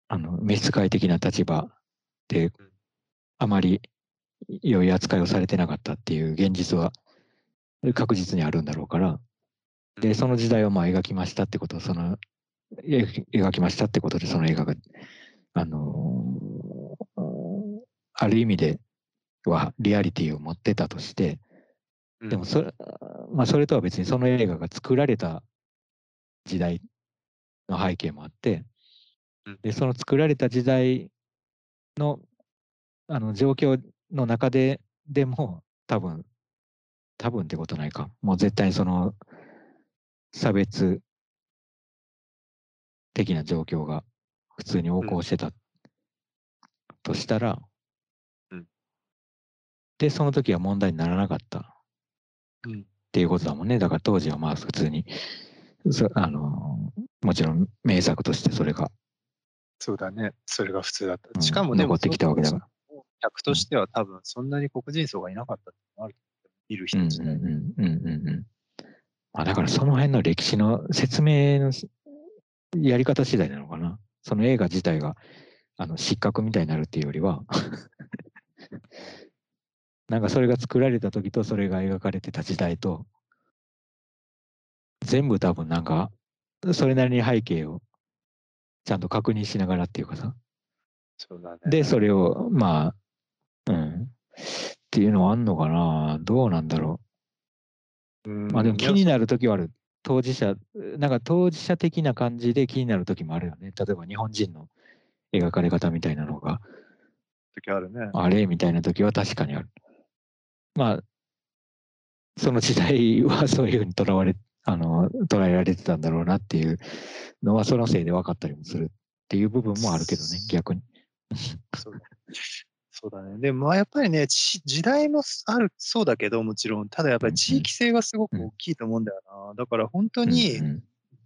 あの、召使い的な立場で、あまり良い扱いをされてなかったっていう現実は確実にあるんだろうから、で、その時代をまあ描きましたってことを、その、描きましたってことで、その映画が、あのー、ある意味ではリアリティを持ってたとして、でもそれ、まあ、それとは別にその映画が作られた時代の背景もあって、で、その作られた時代の、あの、状況の中で、でも、多分、多分ってことないか。もう絶対にその、差別的な状況が普通に横行してたとしたら、うん、で、その時は問題にならなかった、うん、っていうことだもんね。だから当時はまあ普通に、あのもちろん名作としてそれが。そうだね。それが普通だった。しかもね、残ってきたわけだから。客としては多分そんなに黒人層がいなかったってあるいる人たちね。うんうんうんうんうん。まあ、だからその辺の歴史の説明のやり方次第なのかな。その映画自体があの失格みたいになるっていうよりは なんかそれが作られた時とそれが描かれてた時代と全部多分なんかそれなりに背景をちゃんと確認しながらっていうかさ。そうだね。で、それをまあ、うん。っていうのはあんのかな？どうなんだろう。まあでも気になる時はある。当事者、なんか当事者的な感じで気になる時もあるよね。例えば日本人の描かれ方みたいなのが。時あるね。あれ？みたいな時は確かにある。まあ、その時代はそういうふうにとらわれ、あの、捉えられてたんだろうなっていうのはそのせいで分かったりもするっていう部分もあるけどね、逆に。そう。そうだね。でも、まあ、やっぱりね、時代もある、そうだけど、もちろん、ただやっぱり地域性がすごく大きいと思うんだよな。だから本当に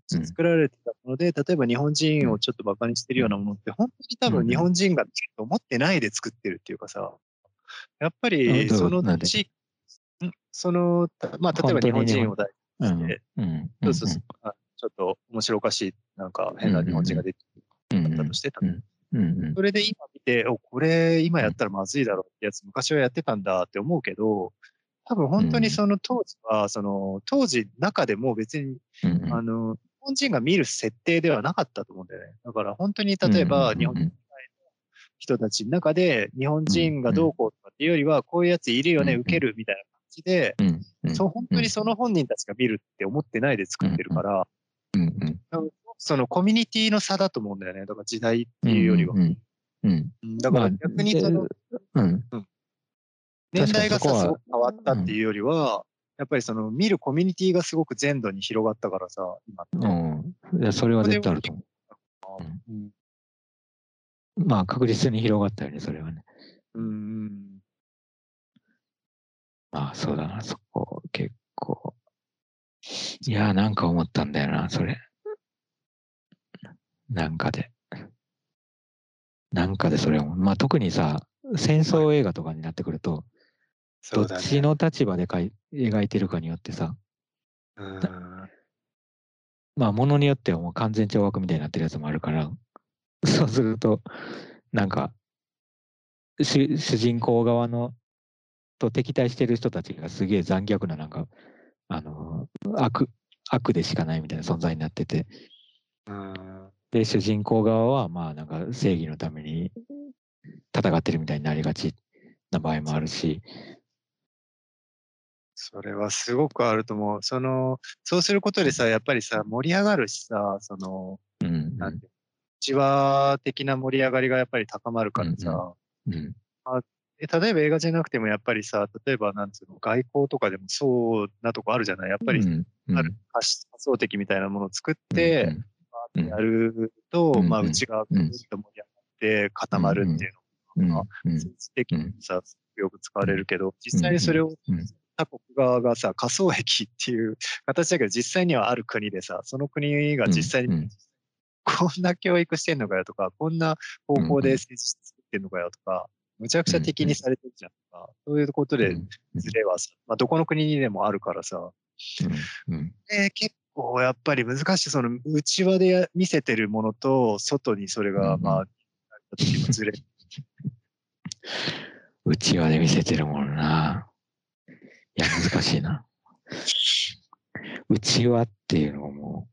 作られてたもので、例えば日本人をちょっとバカにしてるようなものって、本当に多分日本人がと思ってないで作ってるっていうかさ、やっぱりその地域、その、まあ、例えば日本人を大事にして、そうそうそう、ちょっと面白おかしい、なんか変な日本人が出てたとして、それで今見て、お、これ今やったらまずいだろうってやつ、昔はやってたんだって思うけど、多分本当にその当時は、その当時中でも別に、あの、日本人が見る設定ではなかったと思うんだよね。だから本当に例えば日本人の人たちの中で日本人がどうこうとかっていうよりは、こういうやついるよね、受けるみたいな感じで、そう本当にその本人たちが見るって思ってないで作ってるから、そのコミュニティの差だと思うんだよね。だから時代っていうよりは。だから逆にその、うん、年代がさ、すごく変わったっていうよりは、やっぱりその見るコミュニティがすごく全土に広がったからさ、今。って。うん。いや、それは絶対あると思う。うん、まあ、確実に広がったよね、それはね。うん。まあ、そうだな、そこ、結構。いや、なんか思ったんだよな、それ。なんかで。なんかでそれを、まあ特にさ、戦争映画とかになってくると、どっちの立場でかい描いてるかによってさ、まあものによってはもう完全懲悪みたいになってるやつもあるから、そうすると、なんか、主人公側のと敵対してる人たちがすげえ残虐ななんか、あの、悪、悪でしかないみたいな存在になってて、で、主人公側は、まあ、なんか正義のために戦ってるみたいになりがちな場合もあるし。それはすごくあると思う。その、そうすることでさ、やっぱりさ、盛り上がるしさ、その、うん、なんて、内輪的な盛り上がりがやっぱり高まるからさ、うん、うん。あ例えば映画じゃなくてもやっぱりさ、例えばなんつうの、外交とかでもそうなとこあるじゃない？やっぱり、ある発想的みたいなものを作って、やると、まあ、内側がぐっと盛り上がっって固まるっていうのが、政治的にさ、よく使われるけど、実際にそれを他国側がさ、仮想駅っていう形だけど、実際にはある国でさ、その国が実際に、こんな教育してんのかよとか、こんな方法で政治作ってんのかよとか、むちゃくちゃ敵にされてるじゃんとか、そういうことでズレはさ、まあ、どこの国にでもあるからさ、え結構やっぱり難しい、その内輪で見せてるものと、外にそれが、まあ、ずれ。内輪で見せてるものな。いや、難しいな。内輪っていうのも、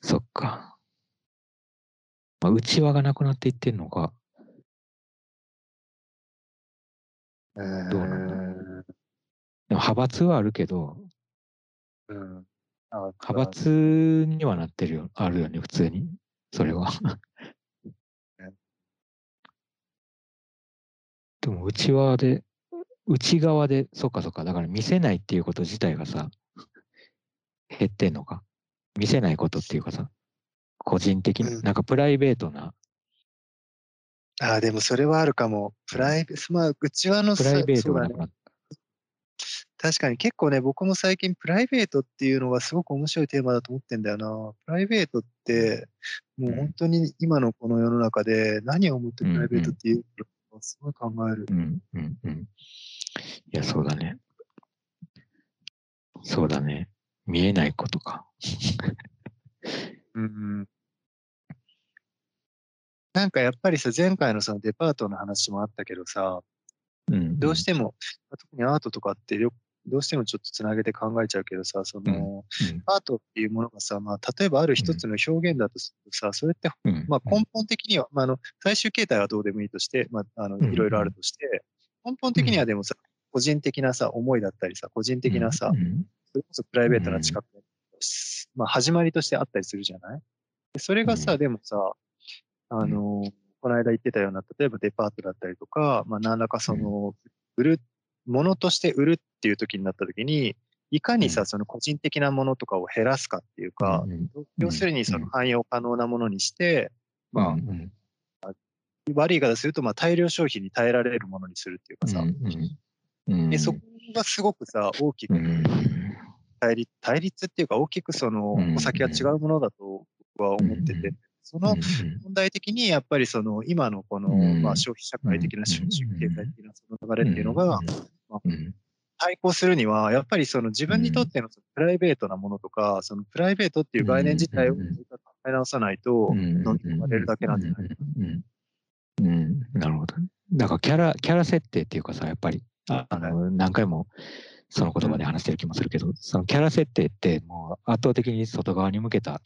そっか。まあ、内輪がなくなっていってんのか。どうなんだろう。でも派閥はあるけど、うん、派閥にはなってるよ、あるよね、普通に。それは。でも内側で、内側で、そっかそっか、だから見せないっていうこと自体がさ、減ってんのか。見せないことっていうかさ、個人的に、うん、なんかプライベートな。ああ、でもそれはあるかも。プライベート、まあ、内輪のプライベートがなくなっ確かに結構ね、僕も最近プライベートっていうのがすごく面白いテーマだと思ってんだよな。プライベートって、もう本当に今のこの世の中で何を思ってプライベートっていうのをすごい考える。うんうんうん。いや、そうだね。そうだね。見えないことか。うん、なんかやっぱりさ、前回のそのデパートの話もあったけどさ、うん。うん、どうしても、特にアートとかってよどうしてもちょっとつなげて考えちゃうけどさ、その、うん、アートっていうものがさ、まあ、例えばある一つの表現だとするとさ、それって、まあ、根本的には、まあ、あの、最終形態はどうでもいいとして、まあ、あの、いろいろあるとして、根本的にはでもさ、個人的なさ、思いだったりさ、個人的なさ、それこそプライベートな近く、まあ、始まりとしてあったりするじゃない？それがさ、でもさ、あの、この間言ってたような、例えばデパートだったりとか、まあ、何らかその、売るものとして売るっていう時になった時に、いかにさ、その個人的なものとかを減らすかっていうか、要するにその汎用可能なものにして、まあ、悪い言い方すると、まあ大量消費に耐えられるものにするっていうかさ、でそこがすごくさ、大きく対立対立っていうか、大きくそのお酒は違うものだと僕は思ってて、その問題的にやっぱりその今のこのまあ消費社会的な経済的なその流れっていうのが、対抗するには、やっぱりその自分にとってのプライベートなものとか、そのプライベートっていう概念自体を考え直さないと、飲み込まれるだけなんじゃないかうん、なるほど。だからキャラ、キャラ設定っていうかさ、やっぱり、あの、何回もその言葉で話してる気もするけど、そのキャラ設定ってもう圧倒的に外側に向けた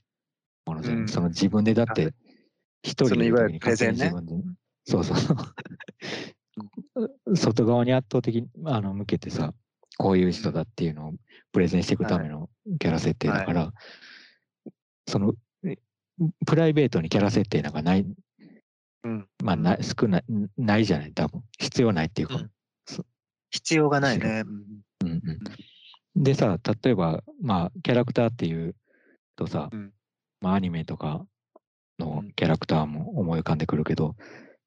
もので、うん、その自分でだって、一人で勝手に自分で、ね、そうそう。外側に圧倒的にあの向けてさ、こういう人だっていうのをプレゼンしていくためのキャラ設定だから、はい、その、プライベートにキャラ設定なんかない、うん、まあな少ない、ないじゃない、多分。必要ないっていうか。うん、必要がないね。でさ、例えば、まあ、キャラクターっていうとさ、うん、まあ、アニメとかのキャラクターも思い浮かんでくるけど、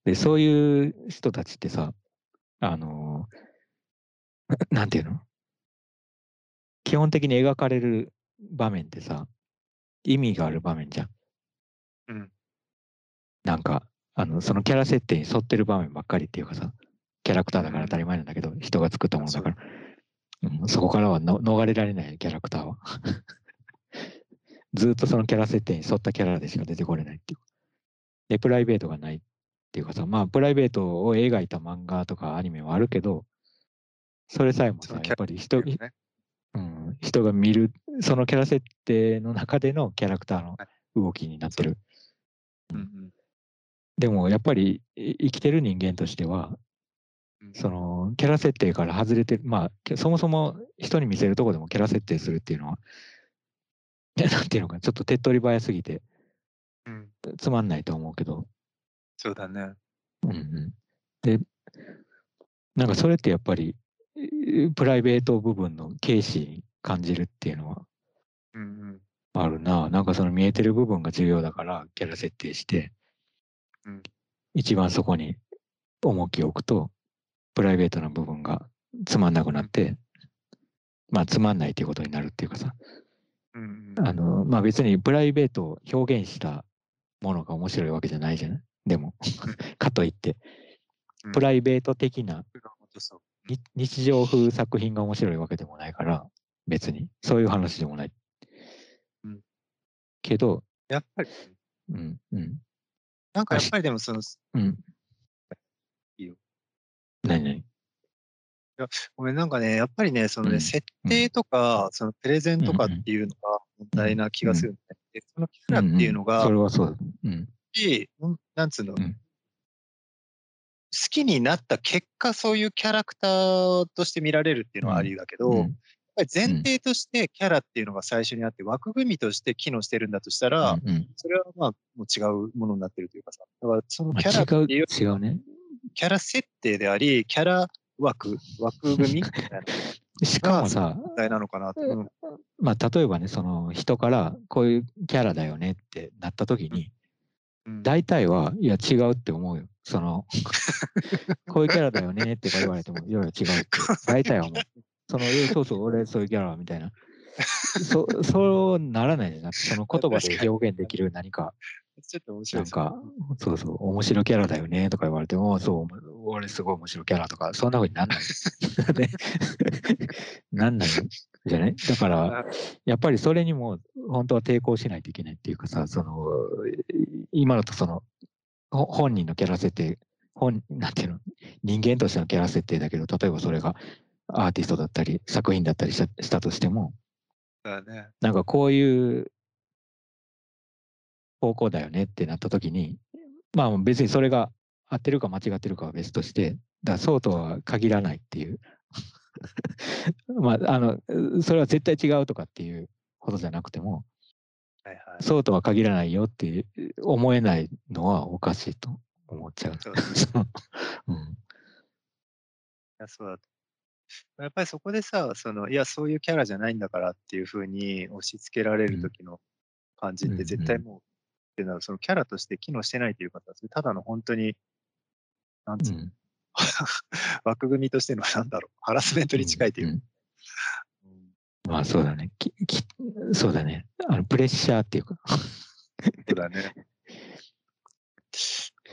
で、そういう人たちってさ、あの、なんていうの？基本的に描かれる場面ってさ、意味がある場面じゃん。うん。なんか、あの、そのキャラ設定に沿ってる場面ばっかりっていうかさ、キャラクターだから当たり前なんだけど、人が作ったものだから、うん、そこからはの逃れられないキャラクターは。ずっとそのキャラ設定に沿ったキャラでしか出てこれないっていう。で、プライベートがないっていうかさ、まあ、プライベートを描いた漫画とかアニメはあるけど、それさえもさ、やっぱり人、ね、うん、人が見る、そのキャラ設定の中でのキャラクターの動きになってる。うんうん、でも、やっぱり生きてる人間としては、そのキャラ設定から外れてる、まあ、そもそも人に見せるとこでもキャラ設定するっていうのは、なんていうのか、ちょっと手っ取り早すぎて、つまんないと思うけど、そうだね。うんうん。で、なんかそれってやっぱり、プライベート部分の軽視に感じるっていうのは、あるな。なんかその見えてる部分が重要だから、キャラ設定して、うん一番そこに重きを置くと、プライベートな部分がつまんなくなって、まあつまんないということになるっていうかさ、うんあの、まあ別にプライベートを表現したものが面白いわけじゃないじゃないでも、かといって、プライベート的な日常風作品が面白いわけでもないから、別に。そういう話でもない。うん。けど、やっぱり、うん、うん、なんかやっぱりでもその、うん。いいよ。何何ごめん、なんかね、やっぱりね、そのね、うん。設定とか、そのプレゼンとかっていうのが問題な気がするんだよね。でそのキャラっていうのが、それはそうだ。うん。なんつうの、うん。好きになった結果、そういうキャラクターとして見られるっていうのはありだけど、やっうんぱり前提としてキャラっていうのが最初にあって、枠組みとして機能してるんだとしたら、うんうん。それはまあ、もう違うものになってるというかさ、だからそのまキャラってあ、いう、違うね。キャラ設定であり、キャラ枠、枠組みみたいな しかもさ、なのかなと。うんまあ、例えばね、その人からこういうキャラだよねってなった時に、うん大体は、いや、違うって思うよ。その、こういうキャラだよねって言われても、いやいや、違うって。大体は思う。その、えそうそう、俺そういうキャラみたいな。そそうならないじゃなくて、その言葉で表現できる何か、ちょっと面白ですね。ないんか、そうそう、面白キャラだよねとか言われても、そう、俺すごい面白キャラとか、そんな風になんない。ね。なんないじゃない？だから、やっぱりそれにも本当は抵抗しないといけないっていうかさ、その、今のとその、ほ本人のキャラ設定、本、なんていうの、人間としてのキャラ設定だけど、例えばそれがアーティストだったり、作品だったりしたしたとしても、だね。なんかこういう方向だよねってなった時に、まあ別にそれが合ってるか間違ってるかは別として、だそうとは限らないっていう。まあ、あの、それは絶対違うとかっていうことじゃなくても、はいはい。そうとは限らないよって思えないのはおかしいと思っちゃう。そう うんいやそうだと。やっぱりそこでさ、その、いや、そういうキャラじゃないんだからっていうふうに押し付けられる時の感じっうんて絶対もう、っていうのはそのキャラとして機能してないというかさ、それただの本当に、なんつうの、うん 枠組みとしてのなんだろう、ハラスメントに近いというか。んうんまあそうだね。ききそうだね。あのプレッシャーっていうか。そうだね。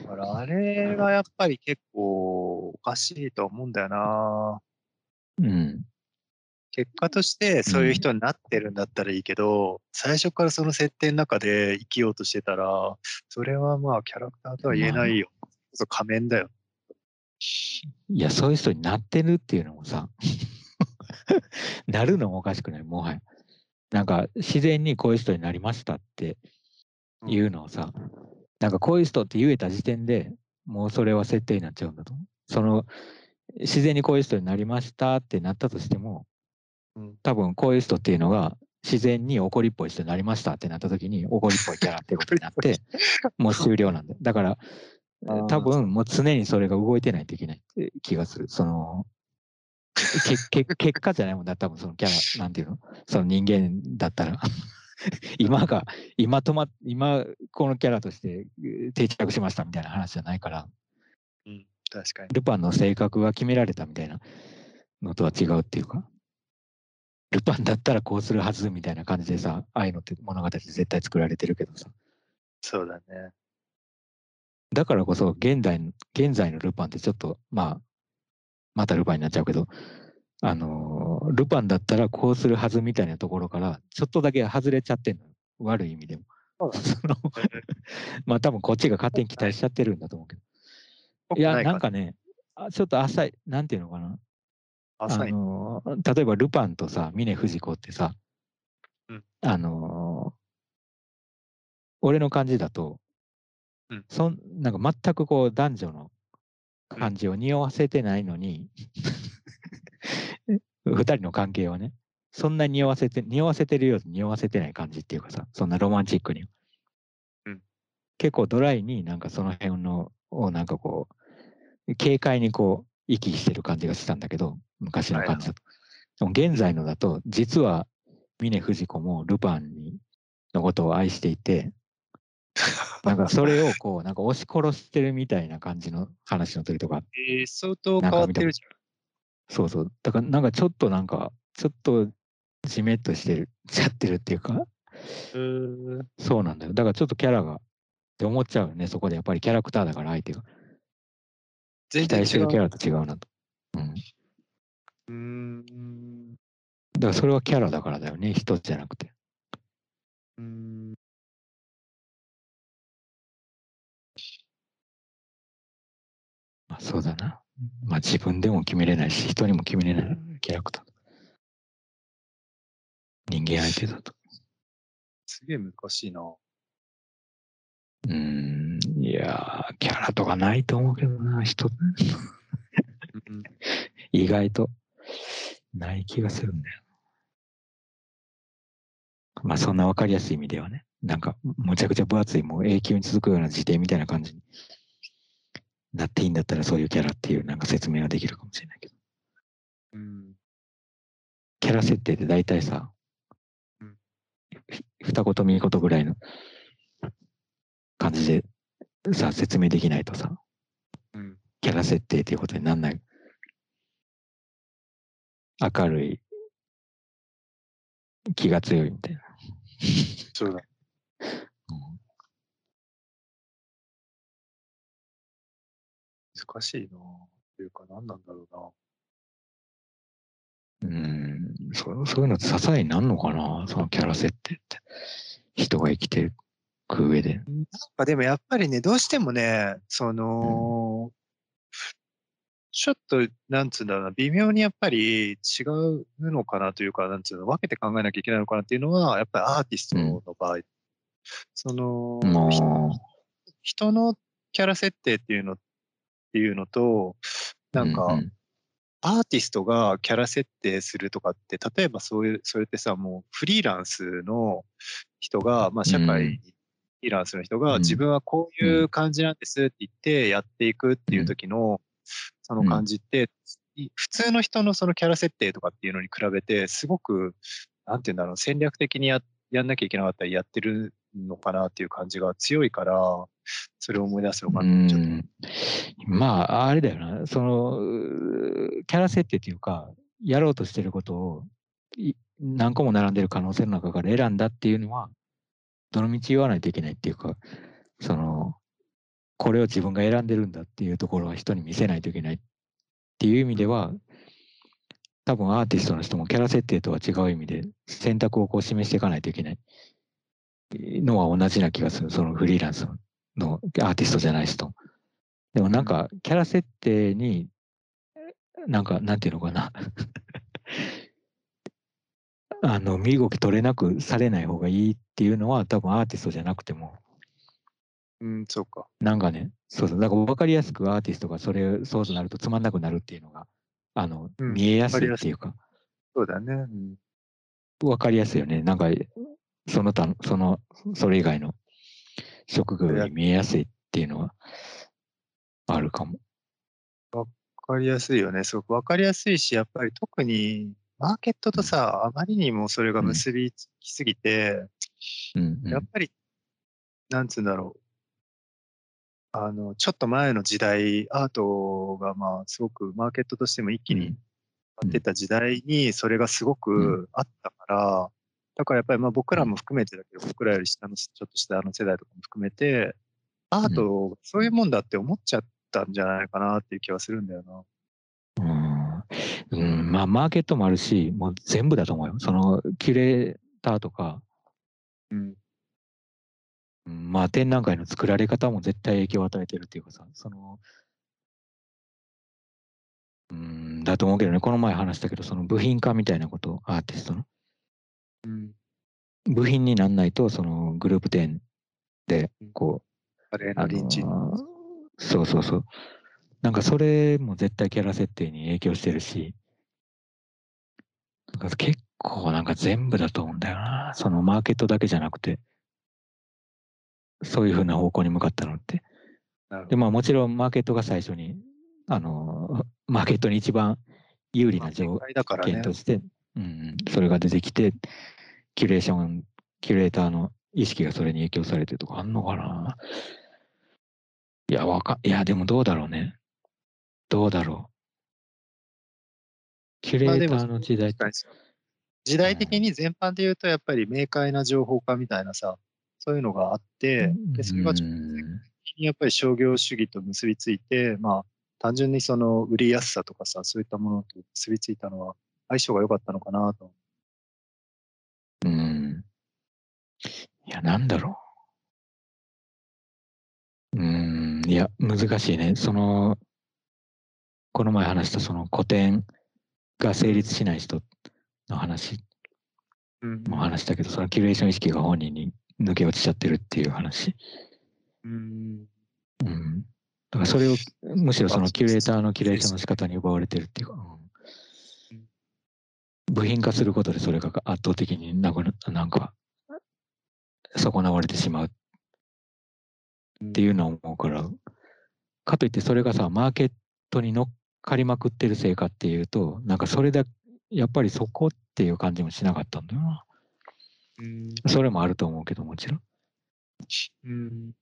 だからあれがやっぱり結構おかしいと思うんだよな。うん。結果としてそういう人になってるんだったらいいけど、最初からその設定の中で生きようとしてたら、それはまあキャラクターとは言えないよ。そう仮面だよ。いや、そういう人になってるっていうのもさ、なるのもおかしくない、もはや。なんか、自然にこういう人になりましたっていうのをさ、なんかこういう人って言えた時点でもうそれは設定になっちゃうんだと思う。その、自然にこういう人になりましたってなったとしても、うん多分こういう人っていうのが自然に怒りっぽい人になりましたってなった時に怒りっぽいキャラってことになってもう終了なんだ。よ。だから多分もう常にそれが動いてないといけないって気がする。そのけけ結果じゃないもんだ多分そのキャラなんていうの？その人間だったら。今が今止ま今このキャラとしてえー定着しましたみたいな話じゃないから。うん、確かに。ルパンの性格が決められたみたいなのとは違うっていうか、ルパンだったらこうするはずみたいな感じでさ、ああいうのって物語で絶対作られてるけどさ、そうだね。だからこそ現代の、現在のルパンってちょっと、まあ、またルパンになっちゃうけど、あのールパンだったらこうするはずみたいなところから、ちょっとだけ外れちゃってんのよ。悪い意味でも。そ のまあ多分こっちが勝手に期待しちゃってるんだと思うけど。いや、なんかね、あちょっと浅い、なんていうのかな。あのー例えばルパンとさ峰不二子ってさ、うん。あのー俺の感じだと、うん。そんなんか全くこう男女の感じを匂わせてないのに、二人の関係をねそんなに匂わせて匂わせてるように匂わせてない感じっていうかさそんなロマンチックに、うん。結構ドライになんかその辺のをなんかこう軽快にこう息してる感じがしたんだけど昔の感じだと。でも現在のだと実は峰不二子もルパンにのことを愛していて なんかそれをこう、なんか押し殺してるみたいな感じの話の時とか。えー、相当変わってるじゃん。そうそう。だからなんかちょっとなんか、ちょっとじめっとしてる、ちゃってるっていうか。うそうなんだよ。だからちょっとキャラが、って思っちゃうよね、そこで。やっぱりキャラクターだから相手が。期待してるキャラと違うなと。うん。うん。だからそれはキャラだからだよね、人じゃなくて。うん。まあそうだな。まあ自分でも決めれないし、人にも決めれないキャラクター。人間相手だと。すげえ難しいな。うん、いやキャラとかないと思うけどな、人。意外とない気がするんだよ。まあそんなわかりやすい意味ではね、なんかむちゃくちゃ分厚いもう永久に続くような辞典みたいな感じになっていいんだったらそういうキャラっていうなんか説明はできるかもしれないけど。うん、キャラ設定って大体さ、うん、二言三言ぐらいの感じでさ、説明できないとさ、うん、キャラ設定っていうことになんない。明るい、気が強いみたいな。そうだ。難しいなというか何なんだろうな。うん、そそういうのって支えになるのかな？そのキャラ設定って。人が生きていく上で。なんかでもやっぱりね、どうしてもね、その、うん、ちょっと、なんつうんだろうな、微妙にやっぱり違うのかなというか、なんつうの、分けて考えなきゃいけないのかなっていうのは、やっぱりアーティストの場合、うん、その、人のキャラ設定っていうのっていうのと、なんか、アーティストがキャラ設定するとかって、例えばそういう、それってさ、もうフリーランスの人が、まあ社会に、フリーランスの人が自分はこういう感じなんですって言ってやっていくっていう時の、その感じって、普通の人のそのキャラ設定とかっていうのに比べて、すごく、なんて言うんだろう、戦略的にややんなきゃいけなかったりやってるのかなっていう感じが強いから、それを思い出すのかな、ちょっと。まあ、あれだよな、その、キャラ設定っていうか、やろうとしてることを何個も並んでる可能性の中から選んだっていうのは、どの道言わないといけないっていうか、その、これを自分が選んでるんだっていうところは人に見せないといけないっていう意味では、多分アーティストの人もキャラ設定とは違う意味で選択をこう示していかないといけないのは同じな気がする。そのフリーランスのアーティストじゃない人。でもなんかキャラ設定に、なんかなんていうのかな あの、身動き取れなくされない方がいいっていうのは多分アーティストじゃなくても。うん、そうか。なんかね、そうそう。だから分かりやすくアーティストがそれ、そうとなるとつまんなくなるっていうのが、あの、うん、見えやすいっていうか。そうだね。うん、分かりやすいよね。なんか、その他の、その、それ以外の職業より見えやすいっていうのはあるかも。わかりやすいよね。すごくわかりやすいし、やっぱり特にマーケットとさ、あまりにもそれが結びつきすぎて、うんうん、やっぱり、なんつうんだろう。あの、ちょっと前の時代、アートがまあ、すごくマーケットとしても一気にってた時代に、それがすごくあったから、だからやっぱりまあ僕らも含めてだけど、僕らより下のちょっと下の世代とかも含めて、アート、そういうもんだって思っちゃったんじゃないかなっていう気はするんだよな。うん、うん、まあマーケットもあるし、もう全部だと思うよ。そのキュレーターとか、うん、まあ展覧会の作られ方も絶対影響を与えてるっていうかさ、その、うん、だと思うけどね、この前話したけど、その部品化みたいなこと、アーティストの。うん、部品になんないと、そのグループ展で、こう、あのー、そうそうそう。なんかそれも絶対キャラ設定に影響してるし、なんか結構なんか全部だと思うんだよな。そのマーケットだけじゃなくて。そういうふうな方向に向かったのって。で、まあもちろんマーケットが最初に、あの、マーケットに一番有利な条件として、うん、それが出てきて、キュレーション、キュレーターの意識がそれに影響されてるとかあんのかないや、わか、いや、でもどうだろうね。どうだろう。キュレーターの時代。時代的に全般で言うと、やっぱり明快な情報化みたいなさ、そういうのがあって、でそれがちょっとやっぱり商業主義と結びついて、まあ、単純にその売りやすさとかさ、そういったものと結びついたのは、相性が良かったのかなと。うん。いや、なんだろう。うん、いや、難しいね。その、この前話したその古典が成立しない人の話も話したけど、そのキュレーション意識が本人に抜け落ちちゃってるっていう話。うん。うん。だからそれを、むしろそのキュレーターのキュレーションの仕方に奪われてるっていうか、うん、部品化することでそれが圧倒的になくなんか、損なわれてしまうっていうのを思うから、かといってそれがさ、マーケットに乗っかりまくってるせいかっていうと、なんかそれだやっぱりそこっていう感じもしなかったんだよな。うん、それもあると思うけど、もちろん。うん。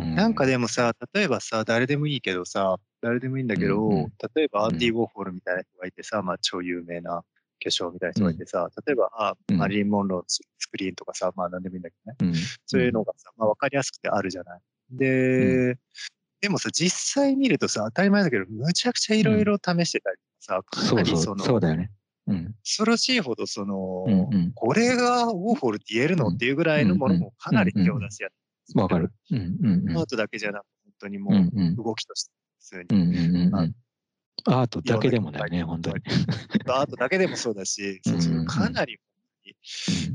なんかでもさ、例えばさ、誰でもいいけどさ、誰でもいいんだけど、うんうん、例えばアンディ・ウォーホルみたいな人がいてさ、まあ超有名な化粧みたいな人がいてさ、例えば、あマリン・モンローのスクリーンとかさ、まあ何でもいいんだけどね、うん、そういうのがさ、まあ分かりやすくてあるじゃない。で、うん、でもさ、実際見るとさ、当たり前だけど、むちゃくちゃいろいろ試してたりさ、かなりその、そうだよね。うん、恐ろしいほどその、うんうん、これがウォーホルって言えるの？っていうぐらいのものもかなり手を出しやってわかる。うんうんうん、アートだけじゃなく本当にもう動きとして普通に。うんうんうんアートだけでもだよね、本当に。アートだけでもそうだし、そうそうかなり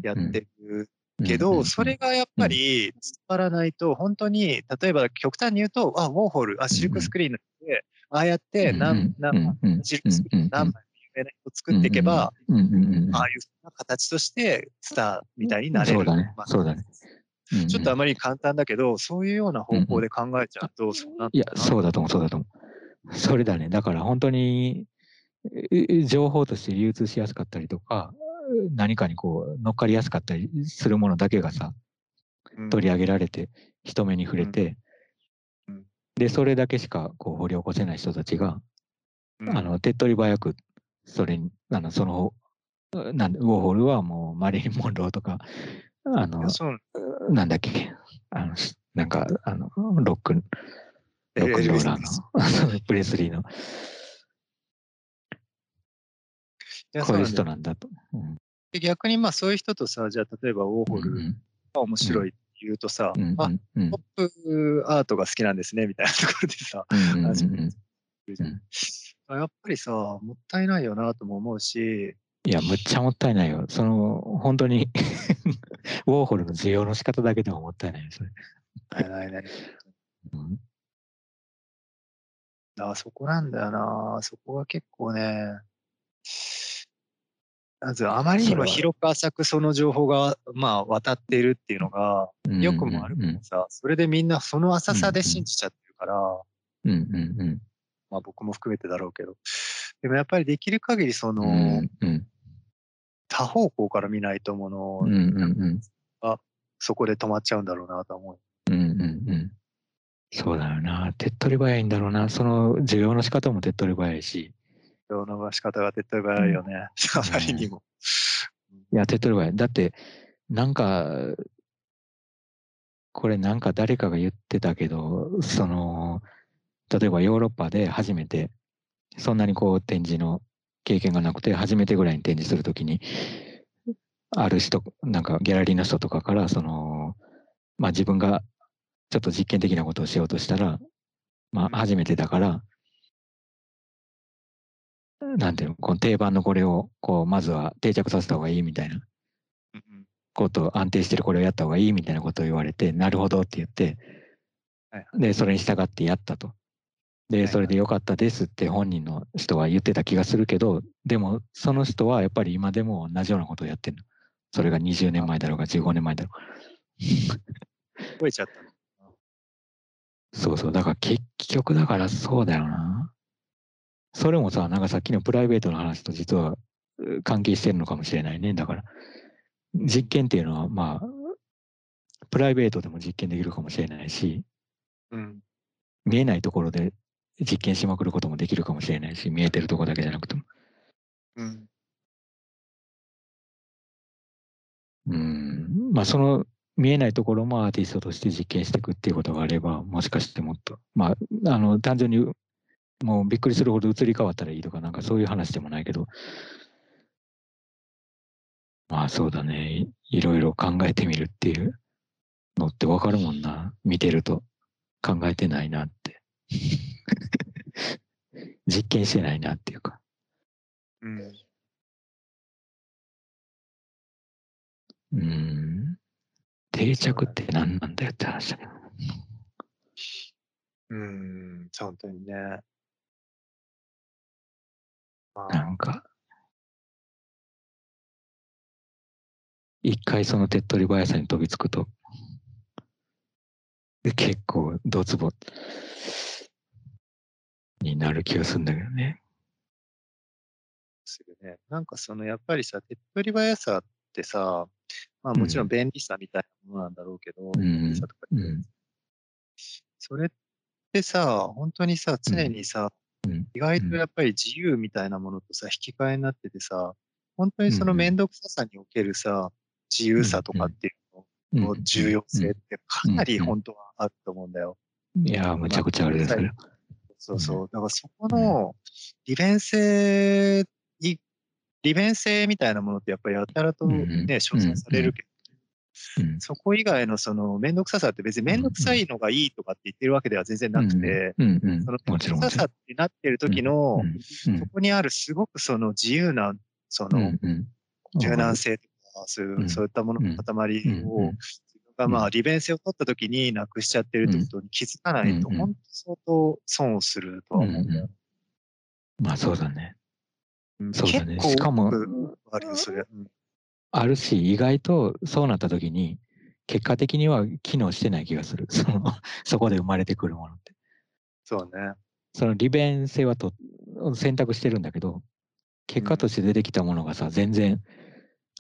やってるけど、それがやっぱり突っ張らないと、本当に、例えば極端に言うと、あ、ウォーホル、あ、シルクスクリーンで、ああやって何、何、シルクスクリーン何枚有名な人作っていけば、ああいう形としてスターみたいになれる。そうだね。そうだね。ちょっとあまり簡単だけど、そういうような方向で考えちゃうと、そういや、そうだと思う、そうだと思う。それだね。だから本当に、情報として流通しやすかったりとか、何かにこう乗っかりやすかったりするものだけがさ、取り上げられて、人目に触れて、で、それだけしかこう掘り起こせない人たちが、あの手っ取り早く、それに、あのその、なんウォーホルはもうマリリン・モンローとか、あの、なんだ。っけ、あの、なんか、あの、ロック、ロックローラーの、プレスリーの、こういう人なんだと。で逆にまあそういう人とさ、じゃあ例えばウォーホルが面白いって言うとさ、うんうん、あ、ポップアートが好きなんですね、みたいなところでさ、やっぱりさ、もったいないよなとも思うし、いや、むっちゃもったいないよ。その、本当に ウォーホルの需要の仕方だけでももったいないですね。ないない。うん、あそこなんだよな。そこが結構ね、まずあまりにも広く浅くその情報が、まあ、渡っているっていうのが、よくもあるけどさ、それでみんなその浅さで信じちゃってるから、うんうんうん、まあ僕も含めてだろうけど、でもやっぱりできる限りその、うんうん、多方向から見ないとものがそこで止まっちゃうんだろうなと思う。うんうんうん。そうだよな。手っ取り早いんだろうな。その需要の仕方も手っ取り早いし。需要の仕方が手っ取り早いよね。あまりにも。いや、手っ取り早い。だって、なんか、これなんか誰かが言ってたけど、その、例えばヨーロッパで初めて、そんなにこう展示の経験がなくて、初めてぐらいに展示するときに、ある人、なんかギャラリーの人とかから、その、まあ自分がちょっと実験的なことをしようとしたら、まあ初めてだから、なんていうの、この定番のこれを、こう、まずは定着させた方がいいみたいなこと安定してるこれをやった方がいいみたいなことを言われて、なるほどって言って、で、それに従ってやったと。で、それで良かったですって本人の人は言ってた気がするけど、でもその人はやっぱり今でも同じようなことをやってるの。それが20年前だろうが15年前だろう。覚えちゃった。そうそう。だから結局だからそうだよな。それもさ、なんかさっきのプライベートの話と実は関係してるのかもしれないね。だから、実験っていうのは、まあ、プライベートでも実験できるかもしれないし、うん。見えないところで実験しまくることもできるかもしれないし、見えてるところだけじゃなくても。うん。うん。まあ、その見えないところもアーティストとして実験していくっていうことがあれば、もしかしてもっと、まあ、あの、単純にもうびっくりするほど移り変わったらいいとか、なんかそういう話でもないけど、まあそうだね。いろいろ考えてみるっていうのってわかるもんな。見てると考えてないなって。実験してないなっていうか。うん。うん。定着って何なんだよって話だけど。うん、本当にね。なん。か、一回その手っ取り早さに飛びつくと、結構ドツボになる気がするんだけどね。するね。なんかそのやっぱりさ、手っ取り早さってさ、まあもちろん便利さみたいなものなんだろうけど、うん、それってさ、本当にさ、常にさ、うん、意外とやっぱり自由みたいなものとさ、引き換えになっててさ、本当にその面倒くささにおけるさ、自由さとかっていうのの重要性ってかなり本当はあると思うんだよ。いやー、むちゃくちゃあれですけど。そうそう。だからそこの利便性に、利便性みたいなものってやっぱりやたらとね、称賛されるけど、そこ以外のその面倒くささって別に面倒くさいのがいいとかって言ってるわけでは全然なくて、その面倒くささってなってる時の、そこにあるすごくその自由な、その柔軟性とそういう、そういったものの塊を、がまあ利便性を取った時になくしちゃってるってことに気づかないと、本当相当損をするとは思うんだよ。まあそうだね。そうだね。しかも、あるそれ。あるし、意外とそうなった時に、結果的には機能してない気がする。その、そこで生まれてくるものって。そうね。その利便性はと選択してるんだけど、結果として出てきたものがさ、全然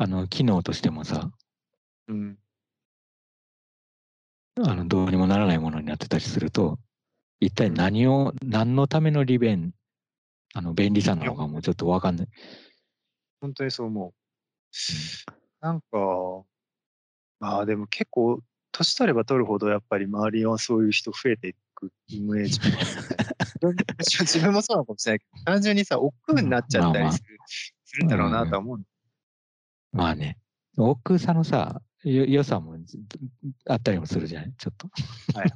あの、機能としてもさ、うん。あの、どうにもならないものになってたりすると、一体何を、何のための利便、あの、便利さなのかもちょっとわかんない。本当にそう思う。なんか、まあでも結構、年取れば取るほどやっぱり周りはそういう人増えていくイメージ自分もそうなのかもしれないけど、単純にさ、億劫になっちゃったりする,、するんだろうなとは思うんまあね、奥さんのさ、よ良さもあったりもするじゃない？ちょっと。はい、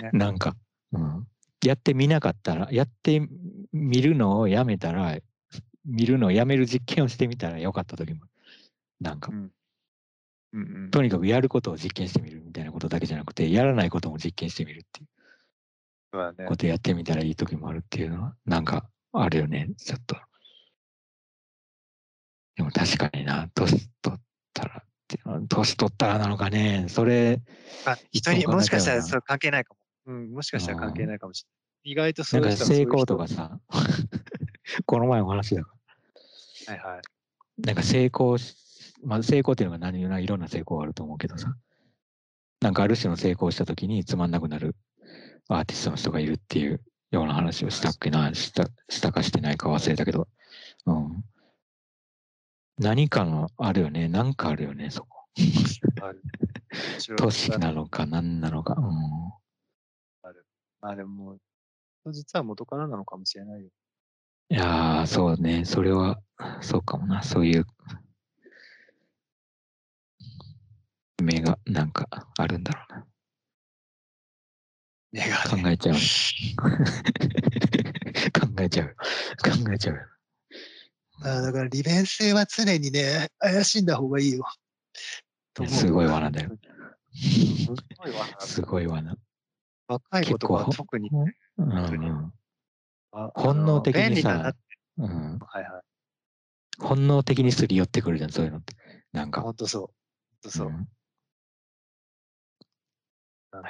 ね、なんか、うん。やってみなかったら、やってみるのをやめたら、見るのをやめる実験をしてみたらよかった時も、なんか、うん。うんうん、とにかくやることを実験してみるみたいなことだけじゃなくて、やらないことも実験してみるっていう。ことやってみたらいい時もあるっていうのは、なんかあるよね、ちょっと。でも確かにな、年取ったら年取ったらなのかね、それ。あ、人にもしかしたらそれ関係ないかも。うん、もしかしたら関係ないかもしれない。意外とそういう人成功とかさ、この前お話だから。はいはい。なんか成功し、まあ成功っていうのが何よいろんな成功があると思うけどさ、なんかある種の成功した時につまんなくなるアーティストの人がいるっていうような話をしたっけな、したしたかしてないか忘れたけど、うん。何かのあるよね。なんかあるよね、そこ。都市なのか何なのか。うん、ある。まあでも、実は元からなのかもしれないよ。いやー、そうね。それは、そうかもな。そういう、目がなんかあるんだろうな。目が、考えちゃう。考えちゃう。考えちゃう。あだから利便性は常にね、怪しんだ方がいいよ。すごい罠だよ。すごい罠。若い子とか特に、ね、うん、本能的にさ、うん、はいはい、本能的にすり寄ってくるじゃん、そういうのって。なんか。本当そう。本当そう。うん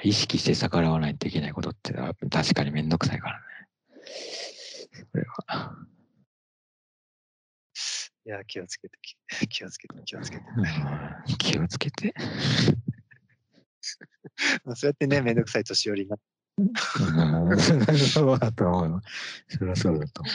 意識して逆らわないといけないことって確かにめんどくさいからね。それは。いや、気をつけて、気をつけて、気をつけて。気をつけて。そうやってね、めんどくさい年寄りになって。そうだと思うよ。そりゃそうだと思う。